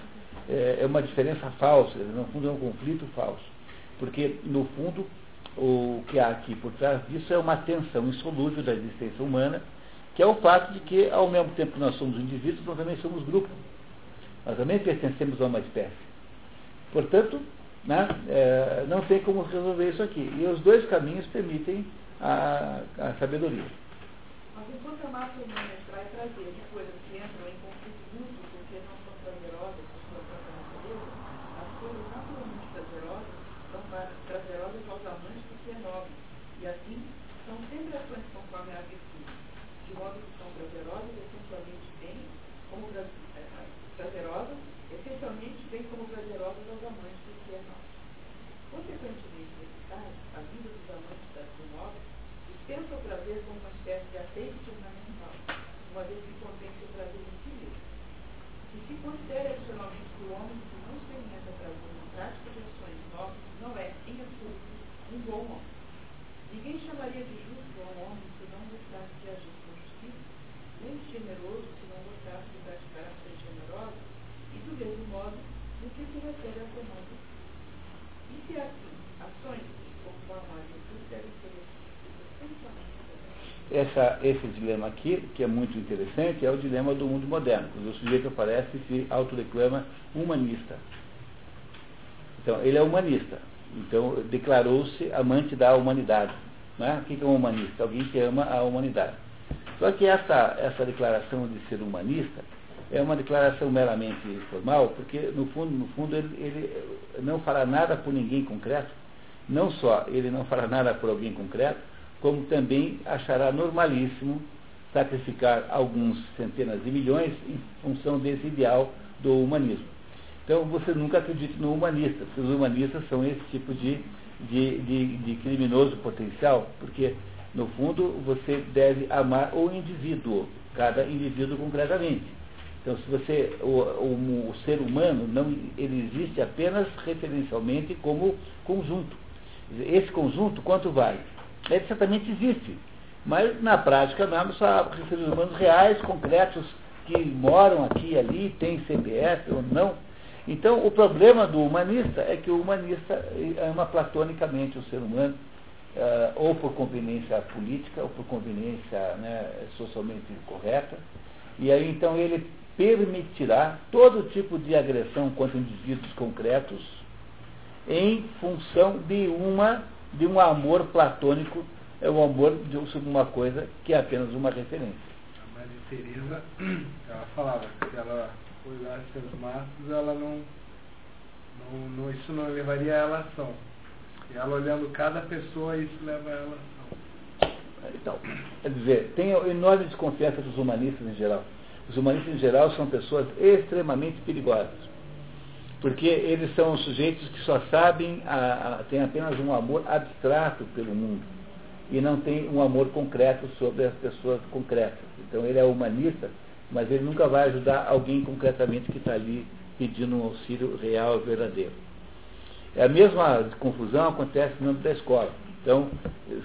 É, é uma diferença falsa, no fundo é um conflito falso. Porque, no fundo, o que há aqui por trás disso é uma tensão insolúvel da existência humana, que é o fato de que, ao mesmo tempo que nós somos indivíduos, nós também somos grupo. Nós também pertencemos a uma espécie. Portanto, né, é, não tem como resolver isso aqui. E os dois caminhos permitem a, a sabedoria. Mas enquanto a massa humana traz prazer de coisas que entram em conflito mútuo porque não são prazerosas por sua própria natureza, as coisas naturalmente prazerosas são prazerosas aos amantes porque é nobre, e assim são sempre ações conforme a virtude. de modo que são prazerosas essencialmente bem como é, prazerosas, essencialmente bem como prazerosas aos amantes do que é nosso. Consequentemente, nesse caso, a vida dos amantes da móvel dispensa o prazer como uma espécie de azeite ornamental, uma vez que contém seu prazer em si mesmo. E se considera adicionalmente que o homem que não experimenta prazer na prática de ações novas não é, em absoluto, um bom homem. Ninguém chamaria de justo a um homem que não gostasse de agir com justiça, nem de generoso se não gostasse de praticar ações generosas, e do mesmo modo no que se refere a comando. E se assim, ações que conformam a virtude devem ser essencialmente essa, esse dilema aqui, que é muito interessante, é o dilema do mundo moderno. O sujeito aparece e se autodeclama humanista. Então, ele é humanista. Então, declarou-se amante da humanidade. Né? O que é um humanista? Alguém que ama a humanidade. Só que essa, essa declaração de ser humanista é uma declaração meramente formal, porque, no fundo, no fundo ele, ele não fará nada por ninguém concreto. Não só ele não fará nada por alguém concreto, como também achará normalíssimo sacrificar alguns centenas de milhões em função desse ideal do humanismo. Então você nunca acredite no humanista, porque os humanistas são esse tipo de, de, de, de criminoso potencial, porque no fundo você deve amar o indivíduo, cada indivíduo concretamente. Então se você, o, o, o ser humano, não, ele existe apenas referencialmente como conjunto. Esse conjunto, quanto vale? Ele certamente existe, mas na prática mesmo só seres humanos reais, concretos, que moram aqui e ali, têm CPF ou não, então, o problema do humanista é que o humanista ama platonicamente o ser humano, uh, ou por conveniência política, ou por conveniência né, socialmente correta, e aí então ele permitirá todo tipo de agressão contra indivíduos concretos em função de uma de um amor platônico, é um amor de, sobre uma coisa que é apenas uma referência. A Maria Teresa, ela falava que ela olhasse os matos, ela não, não, não, isso não levaria ela à ação. E ela olhando cada pessoa, isso leva ela à ação. Então, quer dizer, tem enorme desconfiança dos humanistas em geral. Os humanistas em geral são pessoas extremamente perigosas. Porque eles são sujeitos que só sabem, a, a, têm apenas um amor abstrato pelo mundo. E não tem um amor concreto sobre as pessoas concretas. Então ele é humanista mas ele nunca vai ajudar alguém concretamente que está ali pedindo um auxílio real e verdadeiro. É a mesma confusão acontece no âmbito da escola. Então,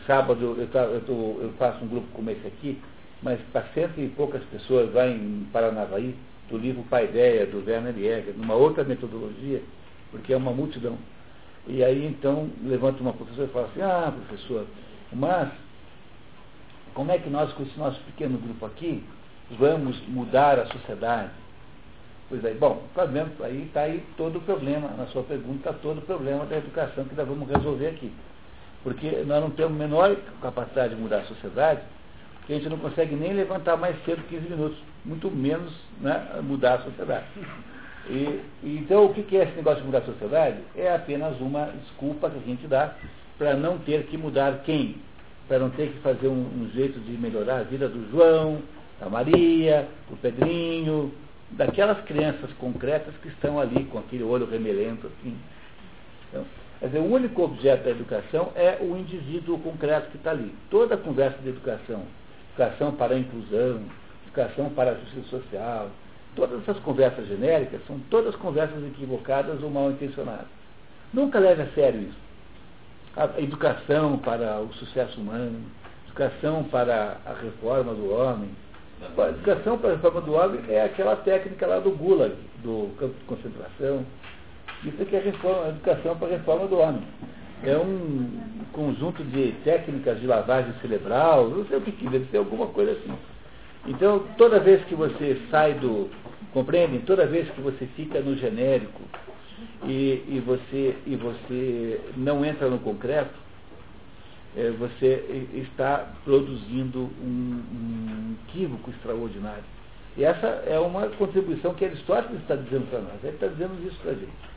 sábado eu, eu, eu faço um grupo como esse aqui, mas para cento e poucas pessoas lá em Paranavaí, do livro Pai Ideia, do Werner Jäger, numa outra metodologia, porque é uma multidão. E aí então levanta uma professora e fala assim, ah professor, mas como é que nós com esse nosso pequeno grupo aqui vamos mudar a sociedade. Pois aí, bom, tá? Aí está aí todo o problema, na sua pergunta está todo o problema da educação que nós vamos resolver aqui. Porque nós não temos menor capacidade de mudar a sociedade, porque a gente não consegue nem levantar mais cedo 15 minutos, muito menos né, mudar a sociedade. E, então, o que é esse negócio de mudar a sociedade? É apenas uma desculpa que a gente dá para não ter que mudar quem? Para não ter que fazer um, um jeito de melhorar a vida do João, da Maria, do Pedrinho, daquelas crianças concretas que estão ali com aquele olho remelento assim. Então, quer dizer, o único objeto da educação é o indivíduo concreto que está ali. Toda a conversa de educação, educação para a inclusão, educação para a justiça social, todas essas conversas genéricas são todas conversas equivocadas ou mal intencionadas. Nunca leve a sério isso. A educação para o sucesso humano, educação para a reforma do homem, a educação para a reforma do homem é aquela técnica lá do Gulag, do campo de concentração. Isso é a, reforma, a educação para a reforma do homem. É um conjunto de técnicas de lavagem cerebral, não sei o que que deve ser alguma coisa assim. Então, toda vez que você sai do. Compreendem? Toda vez que você fica no genérico e, e, você, e você não entra no concreto, é, você está produzindo um, um equívoco extraordinário. E essa é uma contribuição que Aristóteles está dizendo para nós. Ele está dizendo isso para a gente.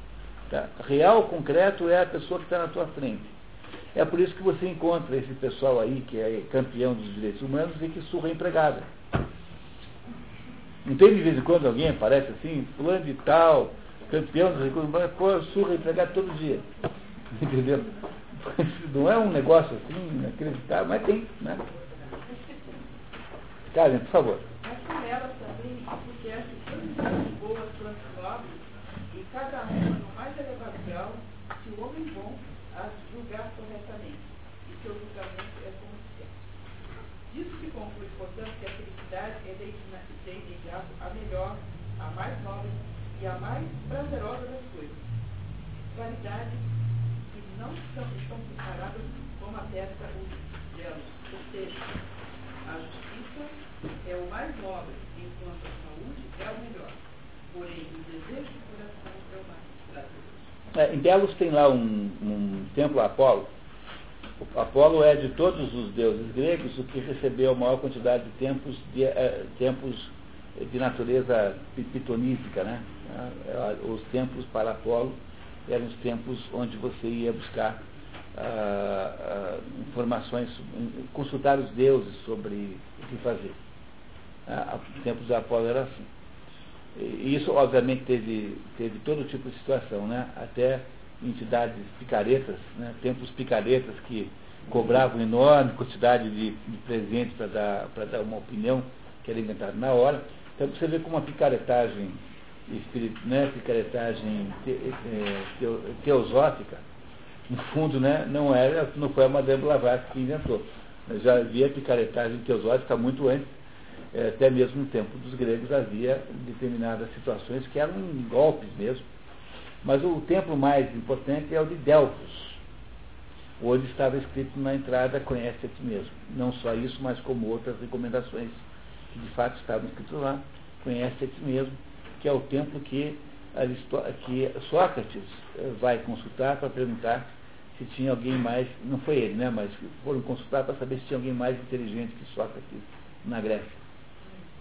Tá? Real, concreto, é a pessoa que está na tua frente. É por isso que você encontra esse pessoal aí que é campeão dos direitos humanos e que surra empregada. Não tem de vez em quando alguém aparece assim, fulano de tal, campeão dos recursos humanos, pô, surra empregado todo dia. *laughs* Entendeu? Não é um negócio assim, inacreditável, mas tem, né? Karen, por favor. Mas ela também, porque essas boas, plantas nobres, e cada uma grau, se o homem bom a julgar corretamente, e seu julgamento é como sempre. Disso se conclui, portanto, que a felicidade é de imediato a melhor, a mais nobre e a mais prazerosa das coisas. Qualidades que não estão, estão comparadas como atesta o delas, ou seja, a justiça é o mais nobre, enquanto a saúde é o melhor. Porém, o desejo do coração é o mais prazeroso. É, em Delos tem lá um, um templo a Apolo. O Apolo é de todos os deuses gregos o que recebeu a maior quantidade de templos de, uh, templos de natureza pitonífica. Né? Uh, os templos para Apolo eram os templos onde você ia buscar uh, informações, consultar os deuses sobre o que fazer. os templos de Apolo eram assim. Isso, obviamente, teve, teve todo tipo de situação, né? Até entidades picaretas, né? templos picaretas que cobravam enorme quantidade de, de presentes para dar, dar uma opinião que era inventada na hora. Então você vê como uma picaretagem, né? picaretagem te, é, teosófica, no fundo, né? não, era, não foi a Madame Blavatsky que inventou. Já havia picaretagem teosófica muito antes até mesmo no tempo dos gregos havia determinadas situações que eram golpes mesmo. Mas o templo mais importante é o de Delfos, onde estava escrito na entrada conhece a ti mesmo. Não só isso, mas como outras recomendações que de fato estavam escritas lá, conhece a ti mesmo, que é o templo que, que Sócrates eh, vai consultar para perguntar se tinha alguém mais, não foi ele, né, mas foram consultar para saber se tinha alguém mais inteligente que Sócrates na Grécia.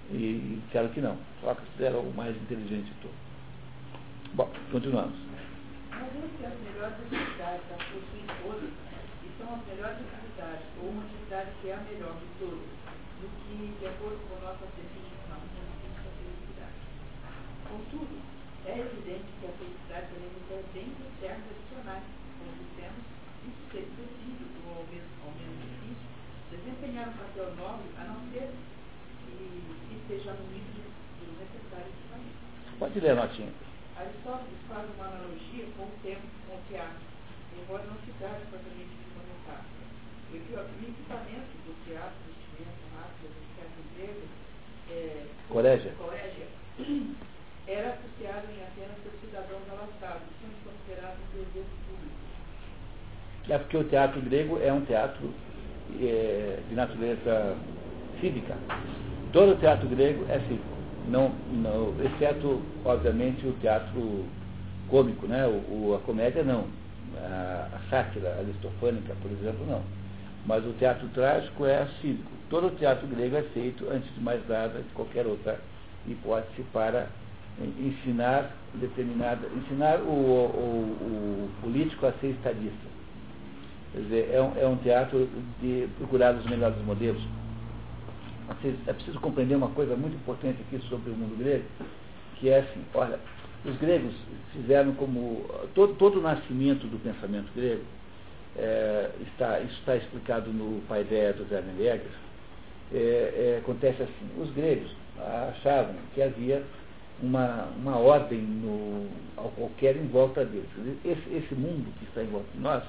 E disseram que não. Sócrates era o mais inteligente de todos. Bom, continuamos. Mas entre as melhores atividades, as possuem todas, e são as melhores atividades, ou uma atividade que é a melhor de todas, do que, de acordo com a nossa definição, consiste a felicidade. Contudo, é evidente que a felicidade também bem de termos adicionais, como dissemos, isso seria possível, ou ao menos, ao menos difícil, desempenhar um papel nobre, a não ser esteja no nível do necessário equipamento. Pode ler, Notinha. Aristóteles faz uma analogia com o tempo, com o teatro, embora não se trate propriamente de uma metáfora. O equipamento do teatro, vestimento, máscara, do teatro grego, é, Colégia. Colégia, era associado em Atenas pelos cidadãos alastados, sendo considerado um desejo público. É porque o teatro grego é um teatro é, de natureza cívica. Todo o teatro grego é cívico. Não, não, exceto, obviamente, o teatro cômico, né? O, o a comédia não. A, a, sátira aristofânica, por exemplo, não. Mas o teatro trágico é cívico. Todo o teatro grego é feito, antes de mais nada, de qualquer outra hipótese, para ensinar determinada. ensinar o, o, o político a ser estadista. Quer dizer, é um, é um teatro de procurar os melhores modelos é preciso compreender uma coisa muito importante aqui sobre o mundo grego, que é assim, olha, os gregos fizeram como todo, todo o nascimento do pensamento grego é, está, isso está explicado no Paideia dos Hermenegras, é, é, acontece assim, os gregos achavam que havia uma, uma ordem no, ao qualquer em volta deles. Esse, esse mundo que está em volta de nós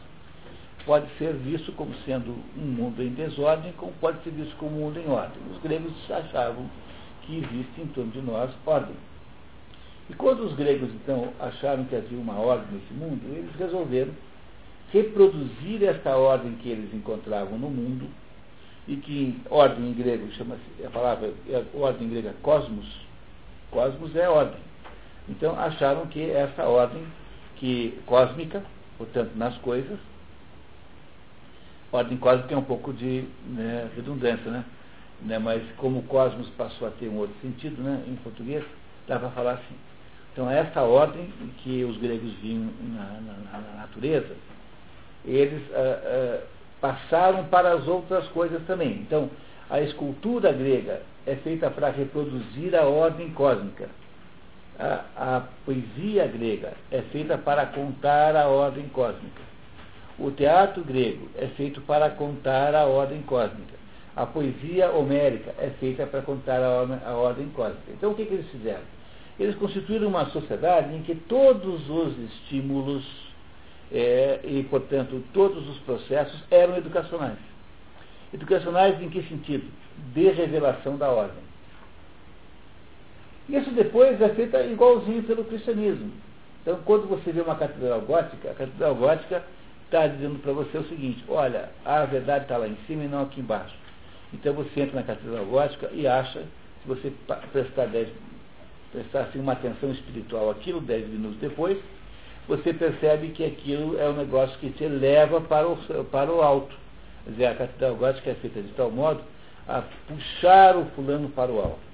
pode ser visto como sendo um mundo em desordem, como pode ser visto como um mundo em ordem. Os gregos achavam que existe em torno de nós ordem. E quando os gregos, então, acharam que havia uma ordem nesse mundo, eles resolveram reproduzir esta ordem que eles encontravam no mundo, e que ordem em grego chama-se, a palavra é ordem em grega cosmos, cosmos é ordem. Então acharam que essa ordem que cósmica, portanto nas coisas, ordem cósmica é um pouco de né, redundância, né? né? Mas como o cosmos passou a ter um outro sentido, né, em português, dá para falar assim. Então essa ordem que os gregos viam na, na, na natureza eles ah, ah, passaram para as outras coisas também. Então, a escultura grega é feita para reproduzir a ordem cósmica. A, a, poesia grega é feita para contar a ordem cósmica. O teatro grego é feito para contar a ordem cósmica. A poesia homérica é feita para contar a, ordem, a ordem cósmica. Então, o que, que eles fizeram? Eles constituíram uma sociedade em que todos os estímulos é, e, portanto, todos os processos eram educacionais. Educacionais em que sentido? De revelação da ordem. Isso depois é feito igualzinho pelo cristianismo. Então, quando você vê uma catedral gótica, a catedral gótica está dizendo para você o seguinte: olha, a verdade está lá em cima e não aqui embaixo. Então você entra na catedral gótica e acha, se você prestar, dez, prestar assim, uma atenção espiritual aquilo dez minutos depois, você percebe que aquilo é um negócio que te leva para o, para o alto. Quer dizer, a catedral gótica é feita de tal modo a puxar o fulano para o alto.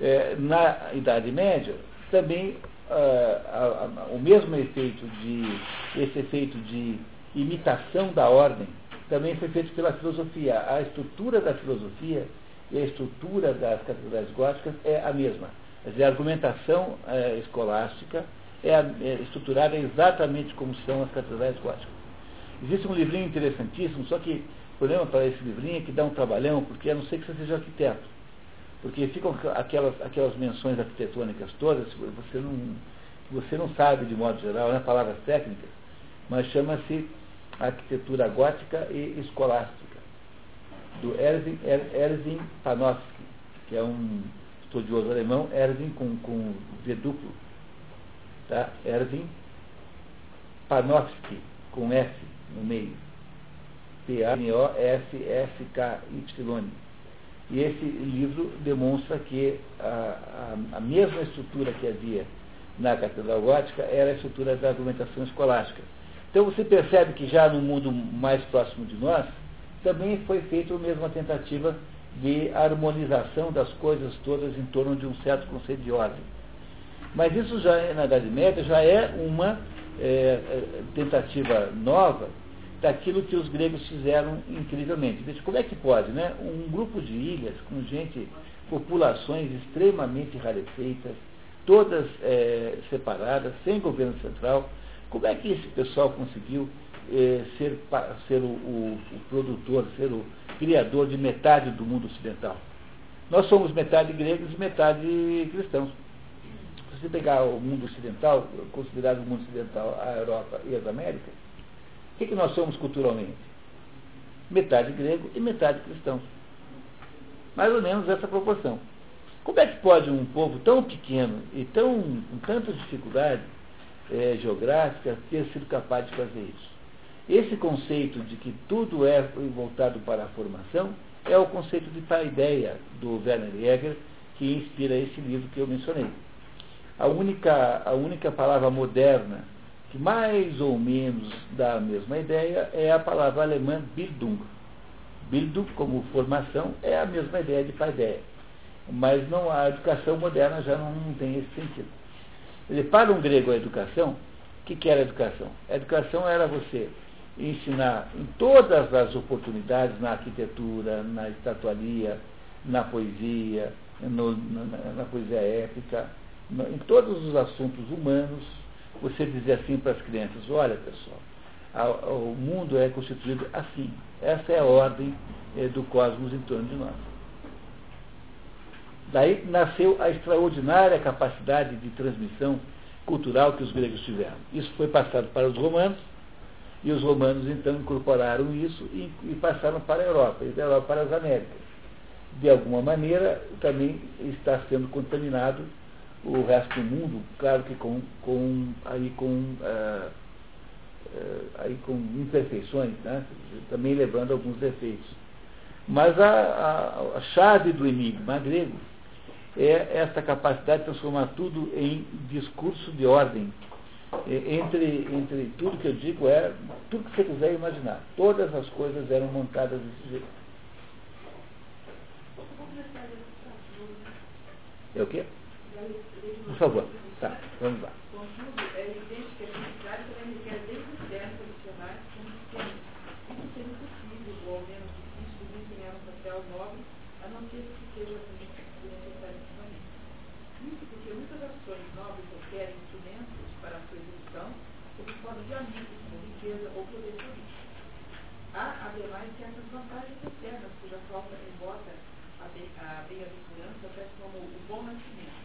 É, na Idade Média, também ah, o mesmo efeito de, esse efeito de imitação da ordem, também foi feito pela filosofia. A estrutura da filosofia e a estrutura das catedrais góticas é a mesma. Quer dizer, a argumentação é, escolástica é, é estruturada exatamente como são as catedrais góticas. Existe um livrinho interessantíssimo, só que o problema para esse livrinho é que dá um trabalhão, porque a não ser que você seja arquiteto. Porque ficam aquelas, aquelas menções arquitetônicas todas, você não, você não sabe de modo geral, né, palavras técnicas, mas chama-se arquitetura gótica e escolástica, do Erwin, er, Erwin Panofsky, que é um estudioso alemão, Erwin com, com V duplo, tá? Erwin Panofsky, com F no meio. P-A-N-O-S-S-K-Y. E esse livro demonstra que a, a, a, mesma estrutura que havia na Catedral Gótica era a estrutura da argumentação escolástica. Então você percebe que já no mundo mais próximo de nós, também foi feita a mesma tentativa de harmonização das coisas todas em torno de um certo conceito de ordem. Mas isso já na Idade Média já é uma é, tentativa nova daquilo que os gregos fizeram incrivelmente. Veja, como é que pode, né? Um grupo de ilhas com gente, populações extremamente rarefeitas, todas é, separadas, sem governo central, como é que esse pessoal conseguiu é, ser, ser o, o, o, produtor, ser o criador de metade do mundo ocidental? Nós somos metade gregos e metade cristãos. Se você pegar o mundo ocidental, considerado o mundo ocidental a Europa e as Américas, que, que nós somos culturalmente? Metade grego e metade cristão. Mais ou menos essa proporção. Como é que pode um povo tão pequeno e tão, com tanta dificuldade é, geográfica ter sido capaz de fazer isso? Esse conceito de que tudo é voltado para a formação é o conceito de paideia do Werner Jäger, que inspira esse livro que eu mencionei. A única, a única palavra moderna que mais ou menos dá a mesma ideia é a palavra alemã Bildung. Bildung, como formação, é a mesma ideia de paideia. Mas não, a educação moderna já não, tem esse sentido. Dizer, para um grego a educação, o que, que era a educação? A educação era você ensinar em todas as oportunidades, na arquitetura, na estatuaria, na poesia, no, na, na, poesia épica, no, em todos os assuntos humanos, você dizer assim para as crianças, olha pessoal, a, o mundo é constituído assim. Essa é a ordem é, do cosmos em torno de nós. Daí nasceu a extraordinária capacidade de transmissão cultural que os gregos tiveram. Isso foi passado para os romanos, e os romanos então incorporaram isso e, e passaram para a Europa, e da Europa para as Américas. De alguma maneira, também está sendo contaminado o resto do mundo, claro que com, com, aí, com, uh, uh, aí com imperfeições, né? também levando alguns defeitos. Mas a, a, a chave do enigma grego é essa capacidade de transformar tudo em discurso de ordem. Entre, entre tudo que eu digo é tudo que você quiser imaginar. Todas as coisas eram montadas desse jeito. É o quê? Favor. Tá, vamos lá. Contudo, é evidente que a felicidade também requer desde o externo condicionar acredito que seja necessariamente. Muito porque muitas ações nobres requerem instrumentos para a sua execução, sob forma de amigos, como riqueza ou poder político. Há, ademais, certas vantagens externas cuja falta embota a bem-aventurança até como o bom nascimento,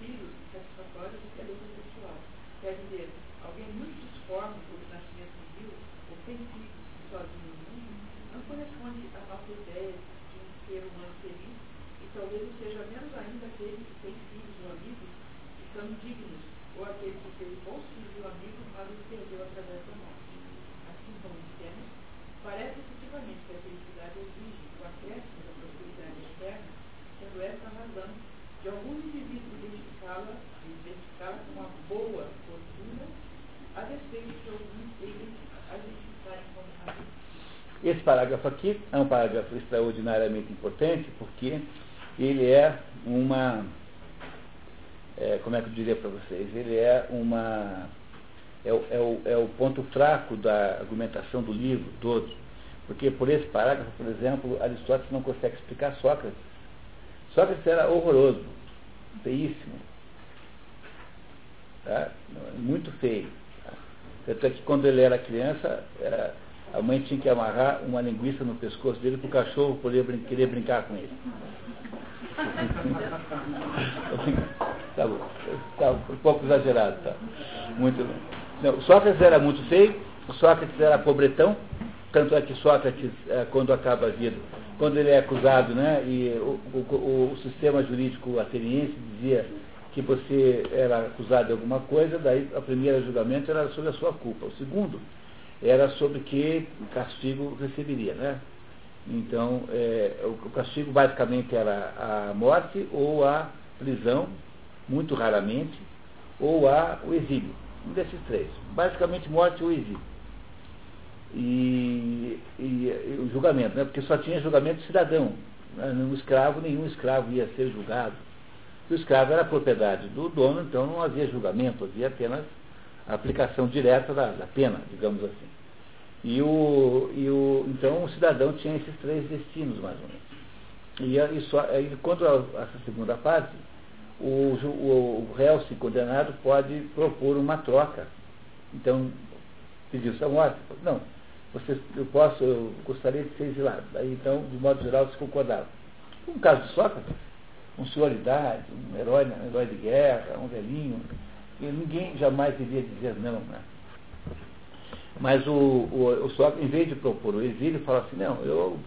filhos satisfatórios e beleza sexual. Quer dizer, alguém muito disforme por nascimento civil, ou sem filhos e sozinho no mundo, não corresponde à nossa ideia de um ser humano feliz e talvez o seja menos ainda aquele que tem filhos ou amigos que são indignos, ou aquele que teve bons filhos ou amigos, mas os perdeu através da morte. Assim como dissemos, parece efetivamente que a felicidade exige o acréscimo da prosperidade externa, sendo esta a razão de alguns indivíduos identificá-la identificá como uma boa fortuna, a despeito de alguns deles a identificarem como razão. Esse parágrafo aqui é um parágrafo extraordinariamente importante porque ele é uma. É, como é que eu diria para vocês? Ele é uma. É é, o, é o ponto fraco da argumentação do livro todo. Porque por esse parágrafo, por exemplo, Aristóteles não consegue explicar Sócrates. Sócrates era horroroso, feíssimo. Tá? Muito feio. Tanto é que quando ele era criança, era a mãe tinha que amarrar uma linguiça no pescoço dele para o cachorro poder brin querer brincar com ele. *laughs* tá bom. Tá um pouco exagerado, tá? Muito bem. Não, Sócrates era muito feio, Sócrates era pobretão, tanto é que Sócrates, é, quando acaba a vida, quando ele é acusado, né, e o, o, o sistema jurídico ateniense dizia que você era acusado de alguma coisa, daí o primeiro julgamento era sobre a sua culpa. O segundo era sobre que castigo receberia, né? Então, é, o castigo basicamente era a morte ou a prisão, muito raramente, ou a, o exílio. Um desses três. Basicamente morte ou exílio. E, e, e, o julgamento, né? porque só tinha julgamento cidadão. Né? Um escravo, nenhum escravo ia ser julgado. O escravo era propriedade do dono, então não havia julgamento, havia apenas a aplicação direta da, da pena, digamos assim. E o, e o, então o cidadão tinha esses três destinos, mais ou menos. E, só, e quando a, essa segunda parte, o, o, o réu se condenado pode propor uma troca. Então, pediu sua morte. Não, eu posso, eu gostaria de ser exilado. Aí, então, de modo geral, se concordava. No caso de Sócrates, um senhor de idade, um herói, um herói de guerra, um velhinho, e ninguém jamais iria dizer não. Né? Mas o, o, o Sócrates, em vez de propor o exílio, fala assim, não, eu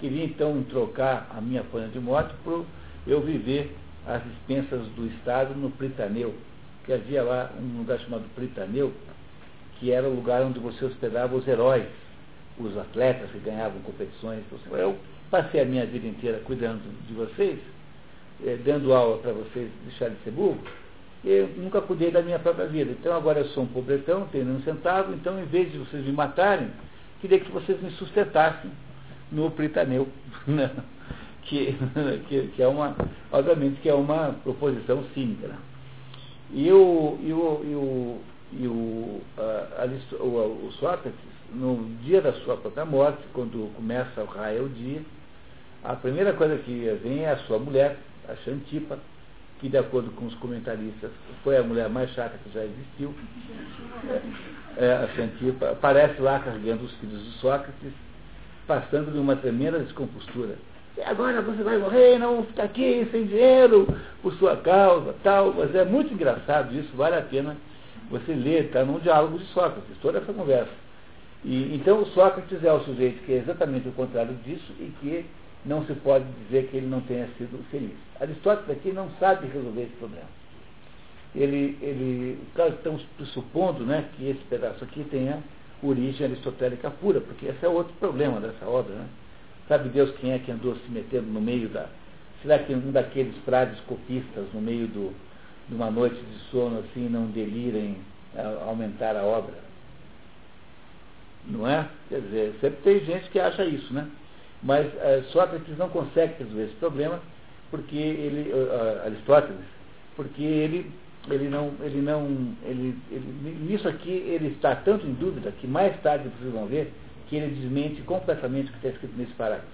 queria então trocar a minha pena de morte por eu viver às dispensas do Estado no Pritaneu, que havia lá um lugar chamado Pritaneu, que era o lugar onde você hospedava os heróis, os atletas que ganhavam competições. Então, eu passei a minha vida inteira cuidando de vocês, eh, dando aula para vocês deixarem de ser burro, eu nunca cuidei da minha própria vida. Então agora eu sou um pobretão, tenho um centavo, então em vez de vocês me matarem, queria que vocês me sustentassem no Pritaneu. *laughs* Né? que, *laughs* que, que, é uma, obviamente que é uma proposição cínica. Né? E o, e o, e o, e o, a, a, o, Sócrates, no dia da sua própria morte, quando começa o raio o dia, a primeira coisa que vem é a sua mulher, a Xantipa, que de acordo com os comentaristas foi a mulher mais chata que já existiu. É, a Xantipa aparece lá carregando os filhos de Sócrates, passando de uma tremenda descompostura. E agora você vai morrer, não ficar aqui sem dinheiro por sua causa, tal. Mas é muito engraçado isso, vale a pena você ler, está num diálogo de Sócrates, toda essa conversa. E, então Sócrates é o sujeito que é exatamente o contrário disso e que não se pode dizer que ele não tenha sido feliz. Aristóteles aqui não sabe resolver esse problema. Ele, ele estamos pressupondo né, que esse pedaço aqui tenha origem aristotélica pura, porque esse é outro problema dessa obra. Né? Sabe Deus quem é que andou se metendo no meio da. Será que um daqueles frades copistas, no meio do, de uma noite de sono, assim, não delirem a aumentar a obra? Não é? Quer dizer, sempre tem gente que acha isso, né? Mas uh, Sócrates não consegue resolver esse problema porque ele, uh, Aristóteles, porque ele, ele não, ele não, ele, ele, nisso aqui ele está tanto em dúvida que mais tarde vocês vão ver que ele desmente completamente o que está escrito nesse parágrafo.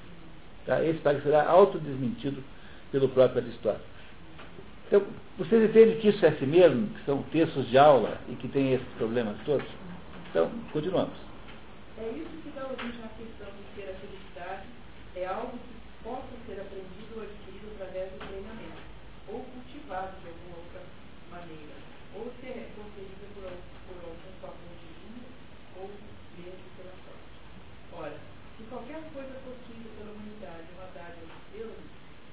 Tá? Esse parágrafo será autodesmentido pelo próprio Aristóteles. Então, vocês entendem que isso é assim mesmo, que são textos de aula e que tem esses problemas todos? Então, continuamos. É isso que dá origem à questão de a felicidade, é algo que possa ser aprendido ou adquirido através do treinamento, ou cultivado de alguma outra maneira, ou ser concedida por, por algum favor divino, ou mesmo pela sorte. Ora, se qualquer coisa possível pela humanidade é uma dádiva de Deus,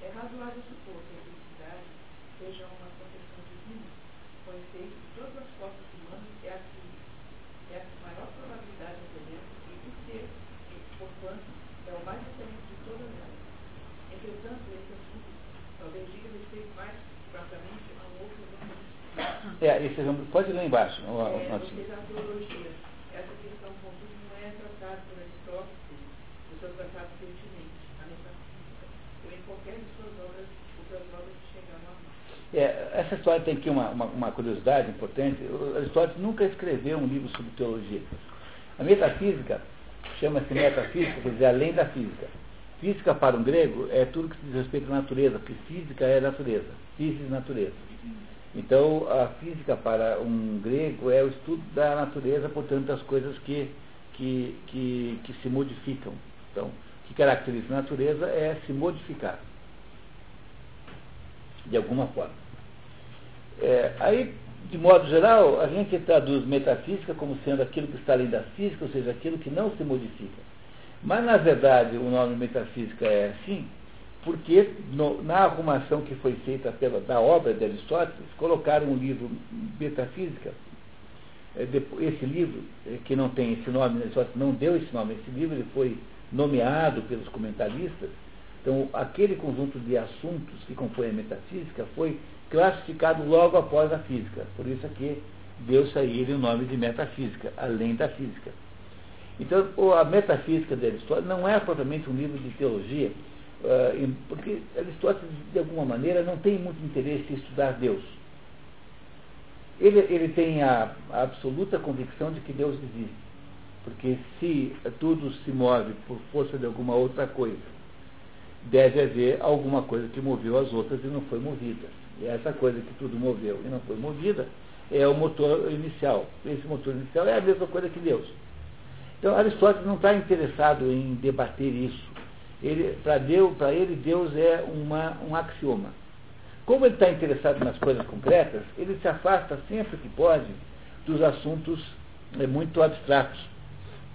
é razoável supor que a felicidade seja uma concessão divina, com efeito de todas as forças humanas é a que é a maior probabilidade de ocorrência e de ser, e, porquanto, é o mais excelente de todas elas. Entretanto, esse assunto talvez diga respeito mais francamente a um outro exemplo. É, esse exemplo, pode ler embaixo. o- o- É, nosso- vocês a teologia. Essa questão, contudo, não é tratada por Aristóteles a metafísica, ou em qualquer de suas obras, outras obras que chegaram a nós. É, essa história tem aqui uma, uma, uma curiosidade importante. O Aristóteles nunca escreveu um livro sobre teologia. A metafísica chama-se metafísica, quer dizer, além da física. Física para um grego é tudo que diz respeito à natureza, porque física é natureza, física natureza. Então, a física para um grego é o estudo da natureza, portanto, das coisas que, que, que, que se modificam. Então, o que caracteriza a natureza é se modificar, de alguma forma. É, aí, de modo geral, a gente traduz metafísica como sendo aquilo que está além da física, ou seja, aquilo que não se modifica. Mas, na verdade, o nome metafísica é assim, porque no- na arrumação que foi feita pela, da obra de Aristóteles, colocaram um livro Metafísica. É, Esse livro, é, que não tem esse nome, Aristóteles não deu esse nome, esse livro ele foi nomeado pelos comentaristas. Então, aquele conjunto de assuntos que compõem a metafísica foi classificado logo após a física. Por isso aqui deu-se a ele o nome de metafísica, além da física. Então, a metafísica de Aristóteles não é propriamente um livro de teologia, porque Aristóteles, de alguma maneira, não tem muito interesse em estudar Deus. Ele, ele tem a, a absoluta convicção de que Deus existe. Porque se tudo se move por força de alguma outra coisa, deve haver alguma coisa que moveu as outras e não foi movida. E essa coisa que tudo moveu e não foi movida é o motor inicial. Esse motor inicial é a mesma coisa que Deus. Então Aristóteles não está interessado em debater isso. Ele, Para ele, Deus é uma, um axioma. Como ele está interessado nas coisas concretas, ele se afasta sempre que pode dos assuntos eh, muito abstratos,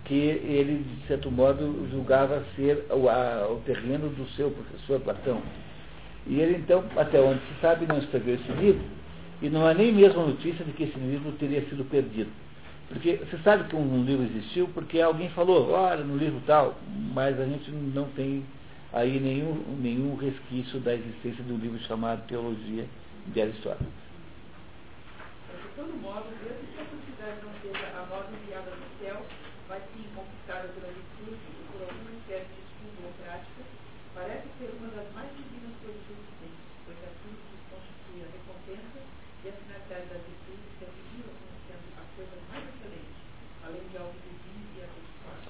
que ele, de certo modo, julgava ser o, a- o terreno do seu professor Platão. E ele, então, até onde se sabe, não escreveu esse livro, e não há nem mesmo notícia de que esse livro teria sido perdido. Porque você sabe que um livro existiu porque alguém falou, olha, no livro tal, mas a gente não tem aí nenhum, nenhum resquício da existência de um livro chamado Teologia de Aristóteles. De todo modo, mesmo que a felicidade não seja a nova enviada do céu, mas sim conquistada pela virtude e por alguma espécie de estudo ou prática, parece ser uma das mais divinas coisas existentes, pois aquilo que constitui a recompensa e a finalidade das virtudes se afirma como sendo a coisa mais excelente, além de algo divino e abençoado.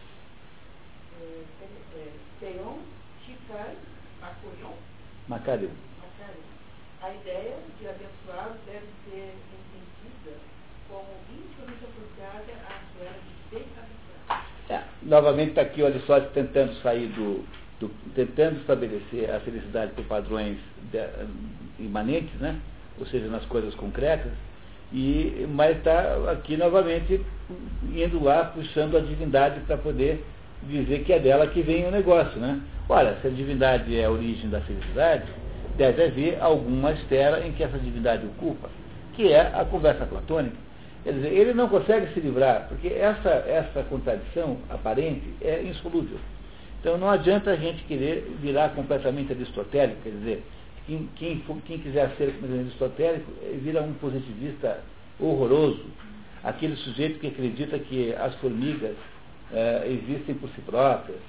É, é, Teon, Chicar, Acorion, Macário. A ideia de abençoado deve ser entendida como intimamente associada à esfera de bem-aventurado. É, novamente está aqui o Aristóteles tentando sair do, do- tentando estabelecer a felicidade por padrões de- imanentes, né? ou seja, nas coisas concretas, e, mas está aqui novamente indo lá, puxando a divindade para poder dizer que é dela que vem o negócio. Né? Olha, se a divindade é a origem da felicidade, deve haver alguma esfera em que essa divindade ocupa, que é a conversa platônica. Quer dizer, ele não consegue se livrar, porque essa, essa contradição aparente é insolúvel. Então não adianta a gente querer virar completamente aristotélico, quer dizer, quem, quem, quem quiser ser completamente aristotélico eh, vira um positivista horroroso, aquele sujeito que acredita que as formigas eh, existem por si próprias.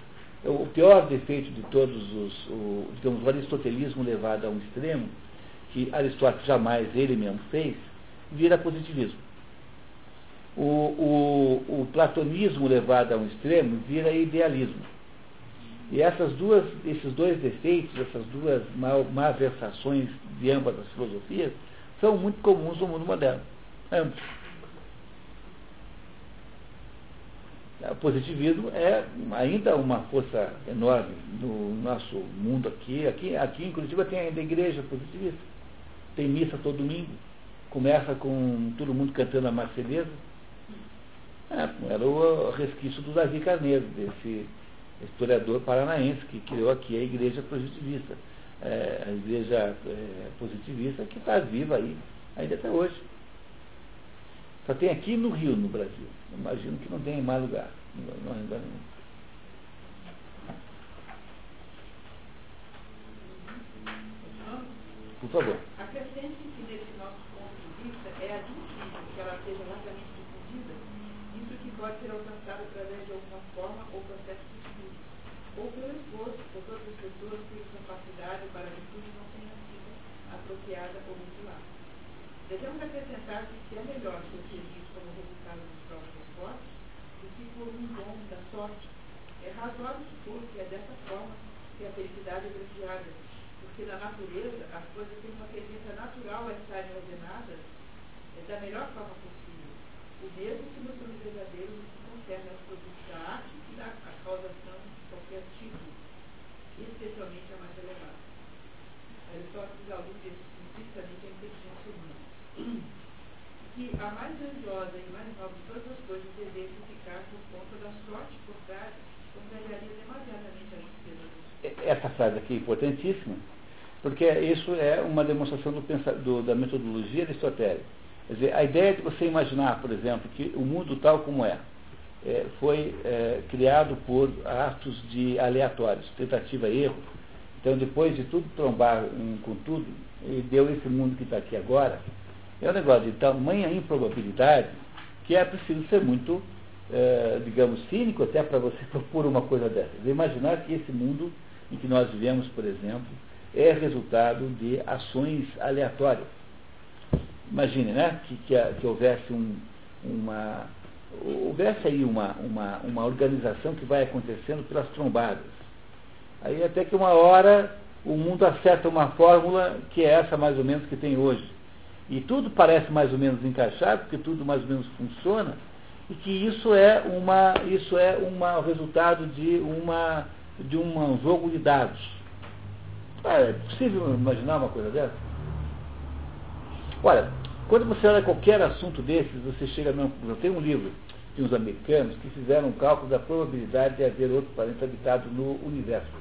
O pior defeito de todos os, o, digamos, o aristotelismo levado a um extremo, que Aristóteles jamais ele mesmo fez, vira positivismo. O, o, o platonismo levado a um extremo vira idealismo. E essas duas, esses dois defeitos, essas duas mal, malversações de ambas as filosofias, são muito comuns no mundo moderno. Ambos. O positivismo é ainda uma força enorme no nosso mundo aqui. Aqui, aqui em Curitiba tem ainda igreja positivista. Tem missa todo domingo. Começa com todo mundo cantando a Marceleza. É, era o resquício do Davi Carneiro, desse historiador paranaense que criou aqui a igreja positivista. É, a igreja é, positivista que está viva aí, ainda até hoje. Só tem aqui no Rio, no Brasil. Imagino que não tem em mais lugar. Não, ainda não. Por favor. Acrescente que nesse nosso ponto de vista é admissível que ela seja largamente difundida, isso que pode ser alcançado através de alguma forma ou processo de estudo, ou pelo esforço por todas as pessoas cuja capacidade para a virtude não tenha sido apropriada ou mutilada. Devemos acrescentar que se é melhor ser feliz como resultado dos próprios esforços do que por um dom da sorte. É razoável supor que é dessa forma que a felicidade é gratiada, porque na natureza as coisas têm uma tendência natural a estarem ordenadas é, da melhor forma possível. O mesmo que nos verdadeiros no que concerne aos produtos da arte e da causação de qualquer tipo, especialmente a mais elevada. Aristóteles alude explicitamente a inteligência humana que a mais grandiosa e mais nobre de todas as coisas devesse ficar por conta da sorte trás, contrariaria demasiadamente a justeza dos Essa frase aqui é importantíssima, porque isso é uma demonstração do, do, da metodologia aristotélica. Quer dizer, a ideia de você imaginar, por exemplo, que o mundo tal como é, é foi é, criado por atos de aleatórios, tentativa e erro. Então, depois de tudo trombar um, com tudo, e deu esse mundo que está aqui agora, é um negócio de tamanha improbabilidade que é preciso ser muito, é, digamos, cínico até para você *laughs* propor uma coisa dessas. Imaginar que esse mundo em que nós vivemos, por exemplo, é resultado de ações aleatórias. Imagine, né, que, que, que houvesse um, uma houvesse aí uma, uma, uma organização que vai acontecendo pelas trombadas. Aí até que uma hora o mundo acerta uma fórmula que é essa mais ou menos que tem hoje e tudo parece mais ou menos encaixado, porque tudo mais ou menos funciona, e que isso é uma isso é uma resultado de uma de um jogo de dados. Ah, é possível imaginar uma coisa dessa? Olha, quando você olha qualquer assunto desses, você chega a conclusão. Tem um livro de uns americanos que fizeram um cálculo da probabilidade de haver outro planeta habitado no universo.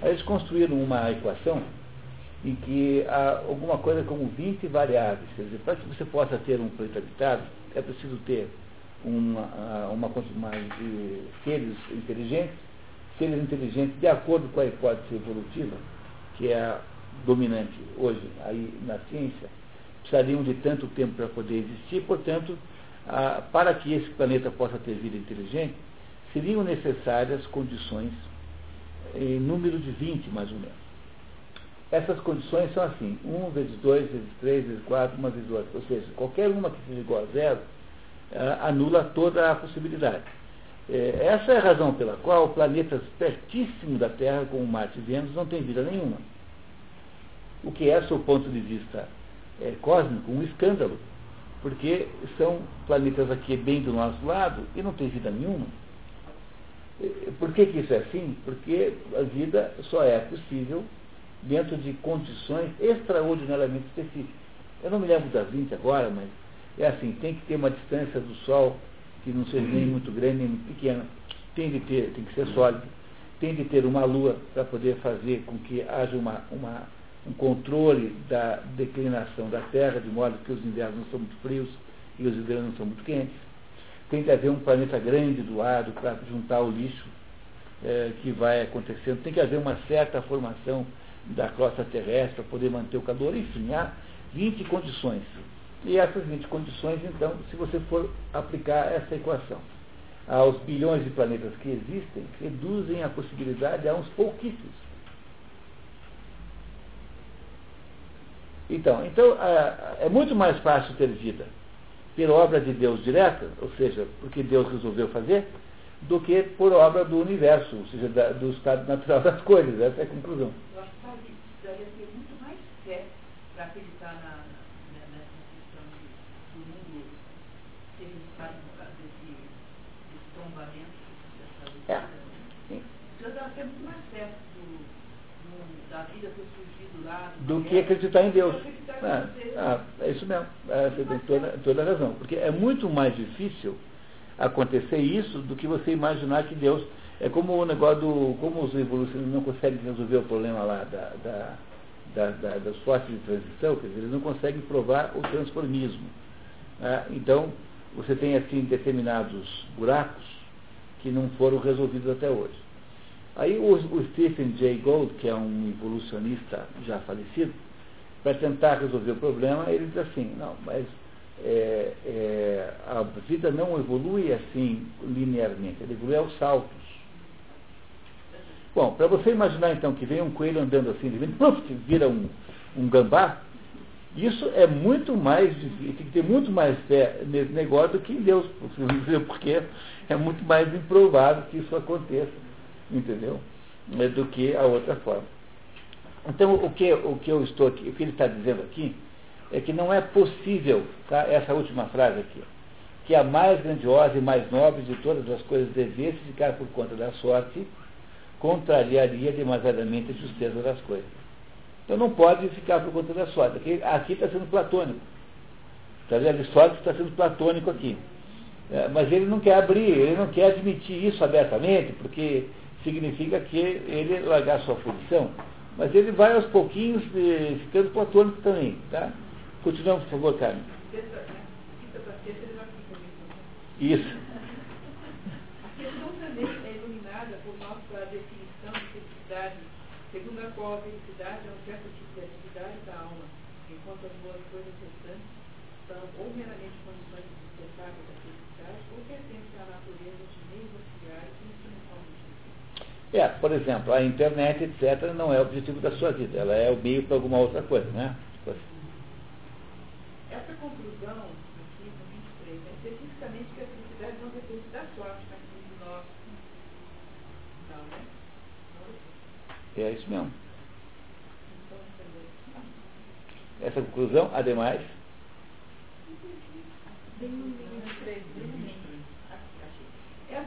Aí eles construíram uma equação em que há alguma coisa como 20 variáveis. Quer dizer, para que você possa ter um planeta habitado, é preciso ter uma, uma, uma de seres inteligentes, seres inteligentes de acordo com a hipótese evolutiva, que é a dominante hoje aí na ciência, precisariam de tanto tempo para poder existir, portanto, a, para que esse planeta possa ter vida inteligente, seriam necessárias condições em número de 20, mais ou menos. Essas condições são assim, 1 vezes 2 vezes 3 vezes 4, 1 vezes 2. Ou seja, qualquer uma que seja igual a zero uh, anula toda a possibilidade. É, essa é a razão pela qual planetas pertíssimos da Terra, como Marte e Vênus, não têm vida nenhuma. O que é, do ponto de vista é, cósmico, um escândalo. Porque são planetas aqui bem do nosso lado e não tem vida nenhuma. Por que, que isso é assim? Porque a vida só é possível dentro de condições extraordinariamente específicas. Eu não me lembro das 20 agora, mas é assim, tem que ter uma distância do Sol que não seja nem muito grande nem muito pequena. Tem de ter, tem que ser sólido. Tem de ter uma lua para poder fazer com que haja uma, uma, um controle da declinação da Terra, de modo que os invernos não são muito frios e os invernos não são muito quentes. Tem de haver um planeta grande do lado para juntar o lixo é, que vai acontecendo. Tem que haver uma certa formação da crosta terrestre para poder manter o calor, enfim, há 20 condições. E essas 20 condições, então, se você for aplicar essa equação aos bilhões de planetas que existem, reduzem a possibilidade a uns pouquíssimos. Então, então é muito mais fácil ter vida pela obra de Deus direta, ou seja, porque Deus resolveu fazer, do que por obra do universo, ou seja, do estado natural *laughs* das coisas. Essa é a conclusão. Precisaria ter muito mais fé para acreditar na, na, nessa questão do mundo ser resultado desse, desse tombamento dessa É. Precisa ter muito mais fé do, do, da vida ter surgido lá. Do que acreditar em Deus. Acreditar Ah, ah, é isso mesmo. É, você tem toda, toda a razão. Porque é muito mais difícil acontecer isso do que você imaginar que Deus. É como o negócio do. Como os evolucionistas não conseguem resolver o problema lá da, da, da, da, das fortes de transição, quer dizer, eles não conseguem provar o transformismo. né? então, você tem assim determinados buracos que não foram resolvidos até hoje. Aí o, o Stephen Jay Gould, que é um evolucionista já falecido, para tentar resolver o problema, ele diz assim, não, mas é, é, a vida não evolui assim linearmente, ela evolui aos saltos. Bom, para você imaginar então que vem um coelho andando assim, de repente, pluf, vira um, um gambá, isso é muito mais tem que ter muito mais fé nesse negócio do que em Deus, porque é muito mais improvável que isso aconteça, entendeu? É, Do que a outra forma. Então, o que, o que eu estou aqui, o que ele está dizendo aqui, é que não é possível, tá? essa última frase aqui, que a mais grandiosa e mais nobre de todas as coisas devesse ficar por conta da sorte, contrariaria demasiadamente a justeza das coisas. Então não pode ficar por conta da sorte. Aqui, está sendo platônico. Aristóteles está sendo platônico aqui. É, mas ele não quer abrir, ele não quer admitir isso abertamente, porque significa que ele largar sua posição. Mas ele vai aos pouquinhos eh, ficando platônico também. Tá? Continuamos, por favor, Carmen. Sexta, né? Quinta para sexta ele já fica mesmo. Isso. A questão também é iluminada por nossa definição de felicidade, segundo a qual a felicidade é um certo tipo de atividade da alma, enquanto as boas coisas restantes são ou meramente condições de espetáculo da felicidade ou pertencem à natureza de meios auxiliares que instrumentalmente existem. É, por exemplo, a internet, etc., não é o objetivo da sua vida, ela é o meio para alguma outra coisa, né? Essa conclusão aqui no 23 é especificamente que a felicidade não depende da sorte, mas sim de nós. Não, né? Não, É isso mesmo. Essa conclusão, ademais,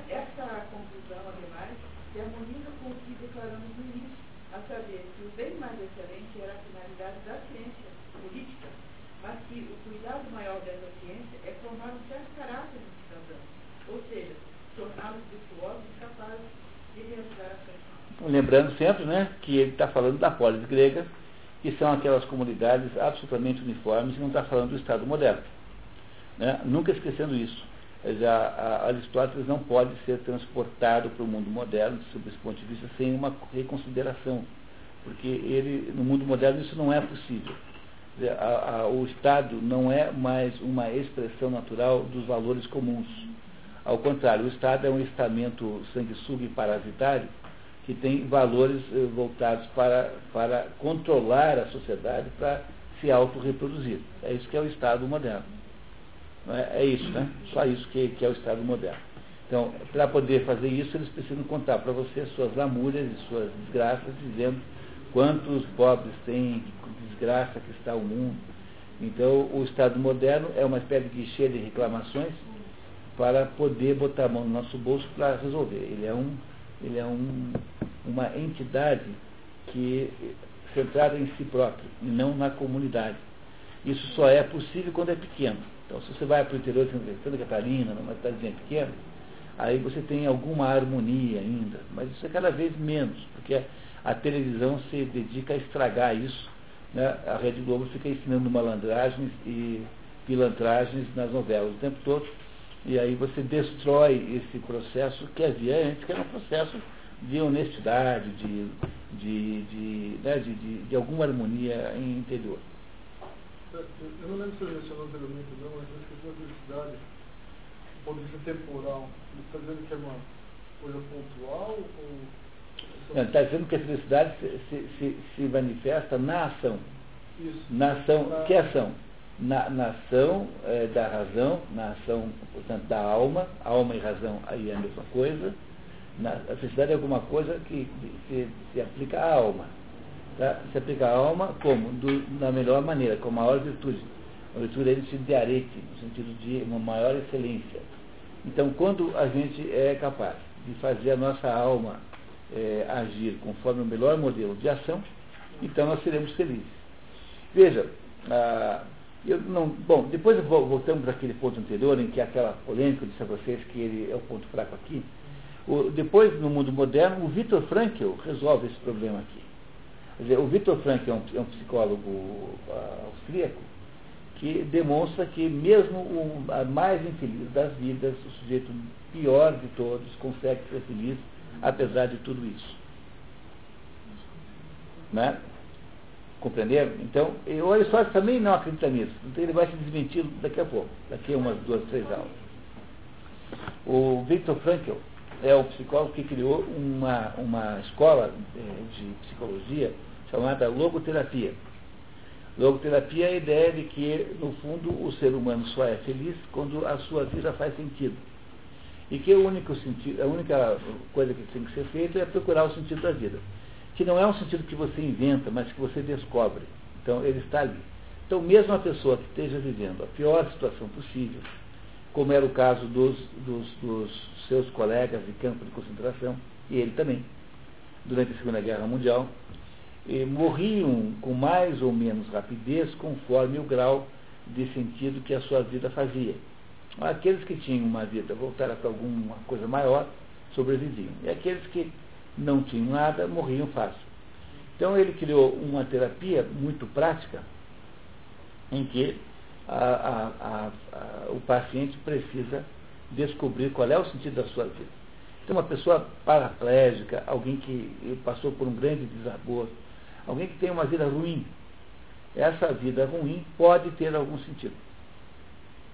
Essa conclusão, ademais, se harmoniza com o que declaramos no início, a saber que o bem mais excelente era a finalidade da ciência política, mas que o cuidado maior dessa ciência é formar um certo caráter dos cidadãos, ou seja, torná-los virtuosos e capazes de realizar ações lembrando sempre né, que ele está falando da polis grega, que são aquelas comunidades absolutamente uniformes, e não está falando do Estado moderno. Né? Nunca esquecendo isso. Dizer, a, Aristóteles não pode ser transportado para o mundo moderno, sob esse ponto de vista, sem uma reconsideração. Porque ele, no mundo moderno isso não é possível. A- a- o Estado não é mais uma expressão natural dos valores comuns. Ao contrário, o Estado é um estamento sanguessuga e parasitário que tem valores eh, voltados para, para controlar a sociedade, para se autorreproduzir. É isso que é o Estado moderno. É, é isso, né? Só isso que, que é o Estado moderno. Então, para poder fazer isso, eles precisam contar para você suas lamúrias e suas desgraças, dizendo quantos pobres têm, que desgraça que está o mundo. Então, o Estado moderno é uma espécie de guichê de reclamações para poder botar a mão no nosso bolso para resolver. Ele é, um, ele é um, uma entidade que centrada em si próprio e não na comunidade. Isso só é possível quando é pequeno. Então, se você vai para o interior de Santa Catarina, numa cidadezinha pequena, aí você tem alguma harmonia ainda, mas isso é cada vez menos, porque a televisão se dedica a estragar isso. Né? A Rede Globo fica ensinando malandragens e pilantragens nas novelas o tempo todo, e aí você destrói esse processo que havia antes, que era um processo de honestidade, de, de, de, né, de, de, de alguma harmonia em interior. Eu eu não lembro se você mencionou anteriormente, não, mas a questão da felicidade, do ponto de vista temporal, ele está dizendo que é uma coisa pontual ou. Não, Está dizendo que a felicidade se, se, se, se manifesta na ação. Isso. Na ação, Na- que ação? Na, na ação é, da razão, na ação, portanto, da alma, alma e razão aí é a mesma coisa. Na, a felicidade é alguma coisa que se, se aplica à alma. Tá? Se aplica à alma como? Do, da melhor maneira, com a maior virtude. A virtude é no sentido de arete, no sentido de uma maior excelência. Então, quando a gente é capaz de fazer a nossa alma é, agir conforme o melhor modelo de ação, então nós seremos felizes. Veja, ah, eu não, bom, depois voltamos para aquele ponto anterior, em que aquela polêmica, eu disse a vocês que ele é o ponto fraco aqui. O, depois, no mundo moderno, o Viktor Frankl resolve esse problema aqui. Dizer, o Viktor Frankl é um, é um psicólogo uh, austríaco que demonstra que mesmo o a mais infeliz das vidas, o sujeito pior de todos, consegue ser feliz apesar de tudo isso. Né? Compreenderam? Então, o Aristóteles também não acredita nisso. Então ele vai se desmentir daqui a pouco, daqui a umas duas, três aulas. O Viktor Frankl é o psicólogo que criou uma, uma escola eh, de psicologia chamada logoterapia. Logoterapia é a ideia de que, no fundo, o ser humano só é feliz quando a sua vida faz sentido. E que o único sentido, a única coisa que tem que ser feita é procurar o sentido da vida que não é um sentido que você inventa, mas que você descobre. Então, ele está ali. Então, mesmo a pessoa que esteja vivendo a pior situação possível, como era o caso dos, dos, dos seus colegas de campo de concentração, e ele também, durante a Segunda Guerra Mundial, morriam com mais ou menos rapidez conforme o grau de sentido que a sua vida fazia. Aqueles que tinham uma vida voltada para alguma coisa maior sobreviviam. E aqueles que não tinham nada, morriam fácil. Então ele criou uma terapia muito prática em que a, a, a, o paciente precisa descobrir qual é o sentido da sua vida. Então uma pessoa paraplégica, alguém que passou por um grande desabor, alguém que tem uma vida ruim, essa vida ruim pode ter algum sentido.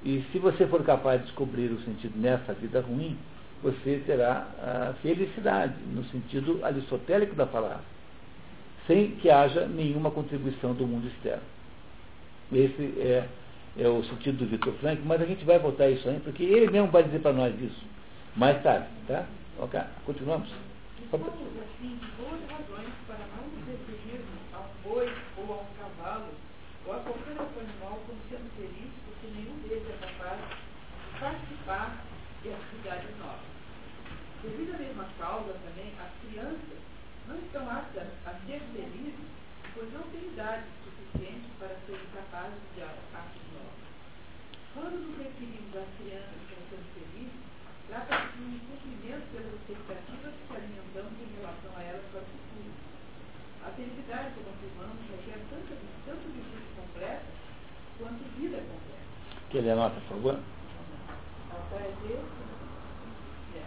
E se você for capaz de descobrir o sentido nessa vida ruim, você terá a felicidade, no sentido aristotélico da palavra, sem que haja nenhuma contribuição do mundo externo. Esse é, é o sentido do Victor Frank, mas a gente vai voltar isso aí, porque ele mesmo vai dizer para nós isso mais tarde, tá? Ok, continuamos. Razões para não nos referirmos a um boi ou a um cavalo ou a qualquer outro animal como sendo feliz, porque nenhum deles é capaz de participar de atividades novas. Devido à mesma causa também, as crianças não estão aptas a ser felizes, pois suficiente para serem capazes de atos novos. Quando nos referimos às crianças como sendo felizes, trata-se de um cumprimento pelas expectativas que alimentamos em relação a elas para o futuro. A felicidade, como afirmamos, requer tanto, tanto virtude completa quanto vida completa. Que ele anota, por favor?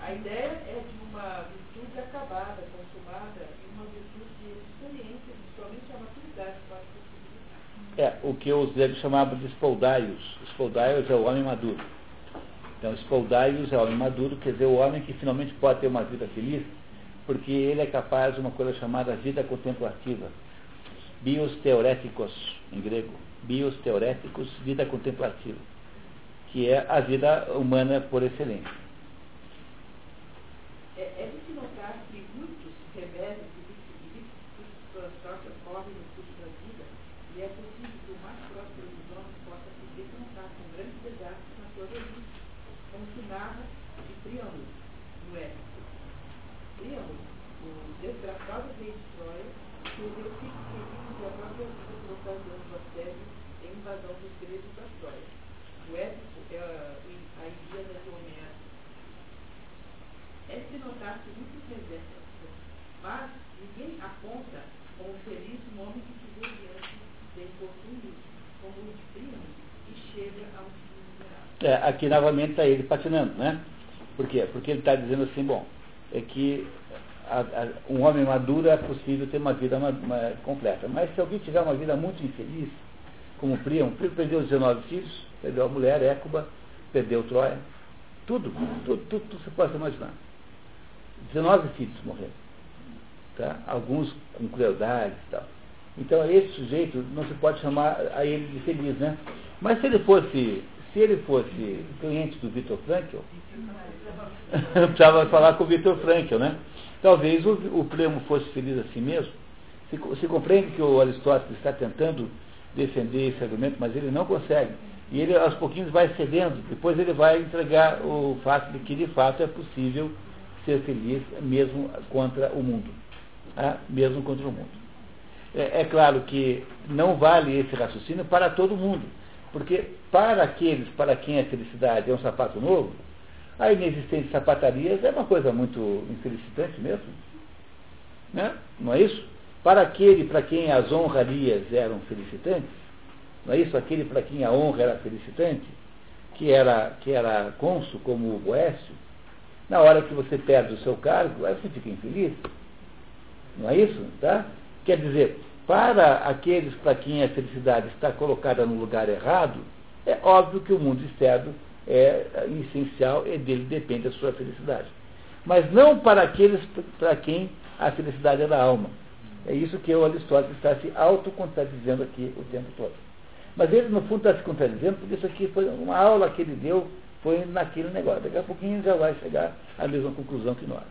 A ideia é de uma virtude acabada, consumada, e uma virtude de experiência, somente a maturidade pode possibilitar. É, o que os gregos chamavam de spoldaios. Spoldaios é o homem maduro. Então, spoldaios é o homem maduro, quer dizer, o homem que finalmente pode ter uma vida feliz, porque ele é capaz de uma coisa chamada vida contemplativa. Bios teoréticos, em grego. Bios teoréticos, vida contemplativa. Que é a vida humana por excelência. É, é de se notar que muitos rebeldes e suas próprias correm no curso da vida, e é possível que o mais próximo dos homens possa se defrontar com grandes desastres na sua velhice, como se narra de Príamo, no Épico. Príamo, o desgraçado rei de Troia, perdeu filhos queridos e a própria vida por ocasião do assédio em invasão dos gregos da Troia. O Épico é a, a Ilíada de Homero é de notar-se muitos reservas, mas ninguém aponta como feliz um homem que se vê diante de infortúnios como o de primo e chega a um fim é, Aqui novamente está ele patinando, né? Por quê? Porque ele está dizendo assim, bom, é que a, a, um homem maduro é possível ter uma vida uma, uma, completa. Mas se alguém tiver uma vida muito infeliz, como o Príamo, Príamo perdeu 19 filhos, perdeu a mulher, Écuba, perdeu Troia, tudo, tudo, tudo, tudo você pode imaginar. 19 filhos morreram. Tá? Alguns com crueldade e tal. Então, esse sujeito não se pode chamar a ele de feliz, né? Mas se ele fosse, se ele fosse cliente do Vitor Frankl, *laughs* precisava falar com o Vitor Frankl, né? Talvez o, o fosse feliz assim mesmo. Se, se compreende que o Aristóteles está tentando defender esse argumento, mas ele não consegue. E ele aos pouquinhos vai cedendo, depois ele vai entregar o fato de que de fato é possível ser feliz mesmo contra o mundo. Tá? Mesmo contra o mundo. É, é claro que não vale esse raciocínio para todo mundo. Porque para aqueles para quem a felicidade é um sapato novo, a inexistente sapatarias é uma coisa muito infelicitante mesmo. Né? Não é isso? Para aquele para quem as honrarias eram felicitantes, não é isso? Aquele para quem a honra era felicitante, que era, que era cônsul como o Boécio, na hora que você perde o seu cargo, aí você fica infeliz. Não é isso? Tá? Quer dizer, para aqueles para quem a felicidade está colocada no lugar errado, é óbvio que o mundo externo é essencial e dele depende a sua felicidade. Mas não para aqueles para quem a felicidade é da alma. É isso que o Aristóteles está se autocontradizendo aqui o tempo todo. Mas ele, no fundo, está se contradizendo, porque isso aqui foi uma aula que ele deu, foi naquele negócio. Daqui a pouquinho já vai chegar à mesma conclusão que nós.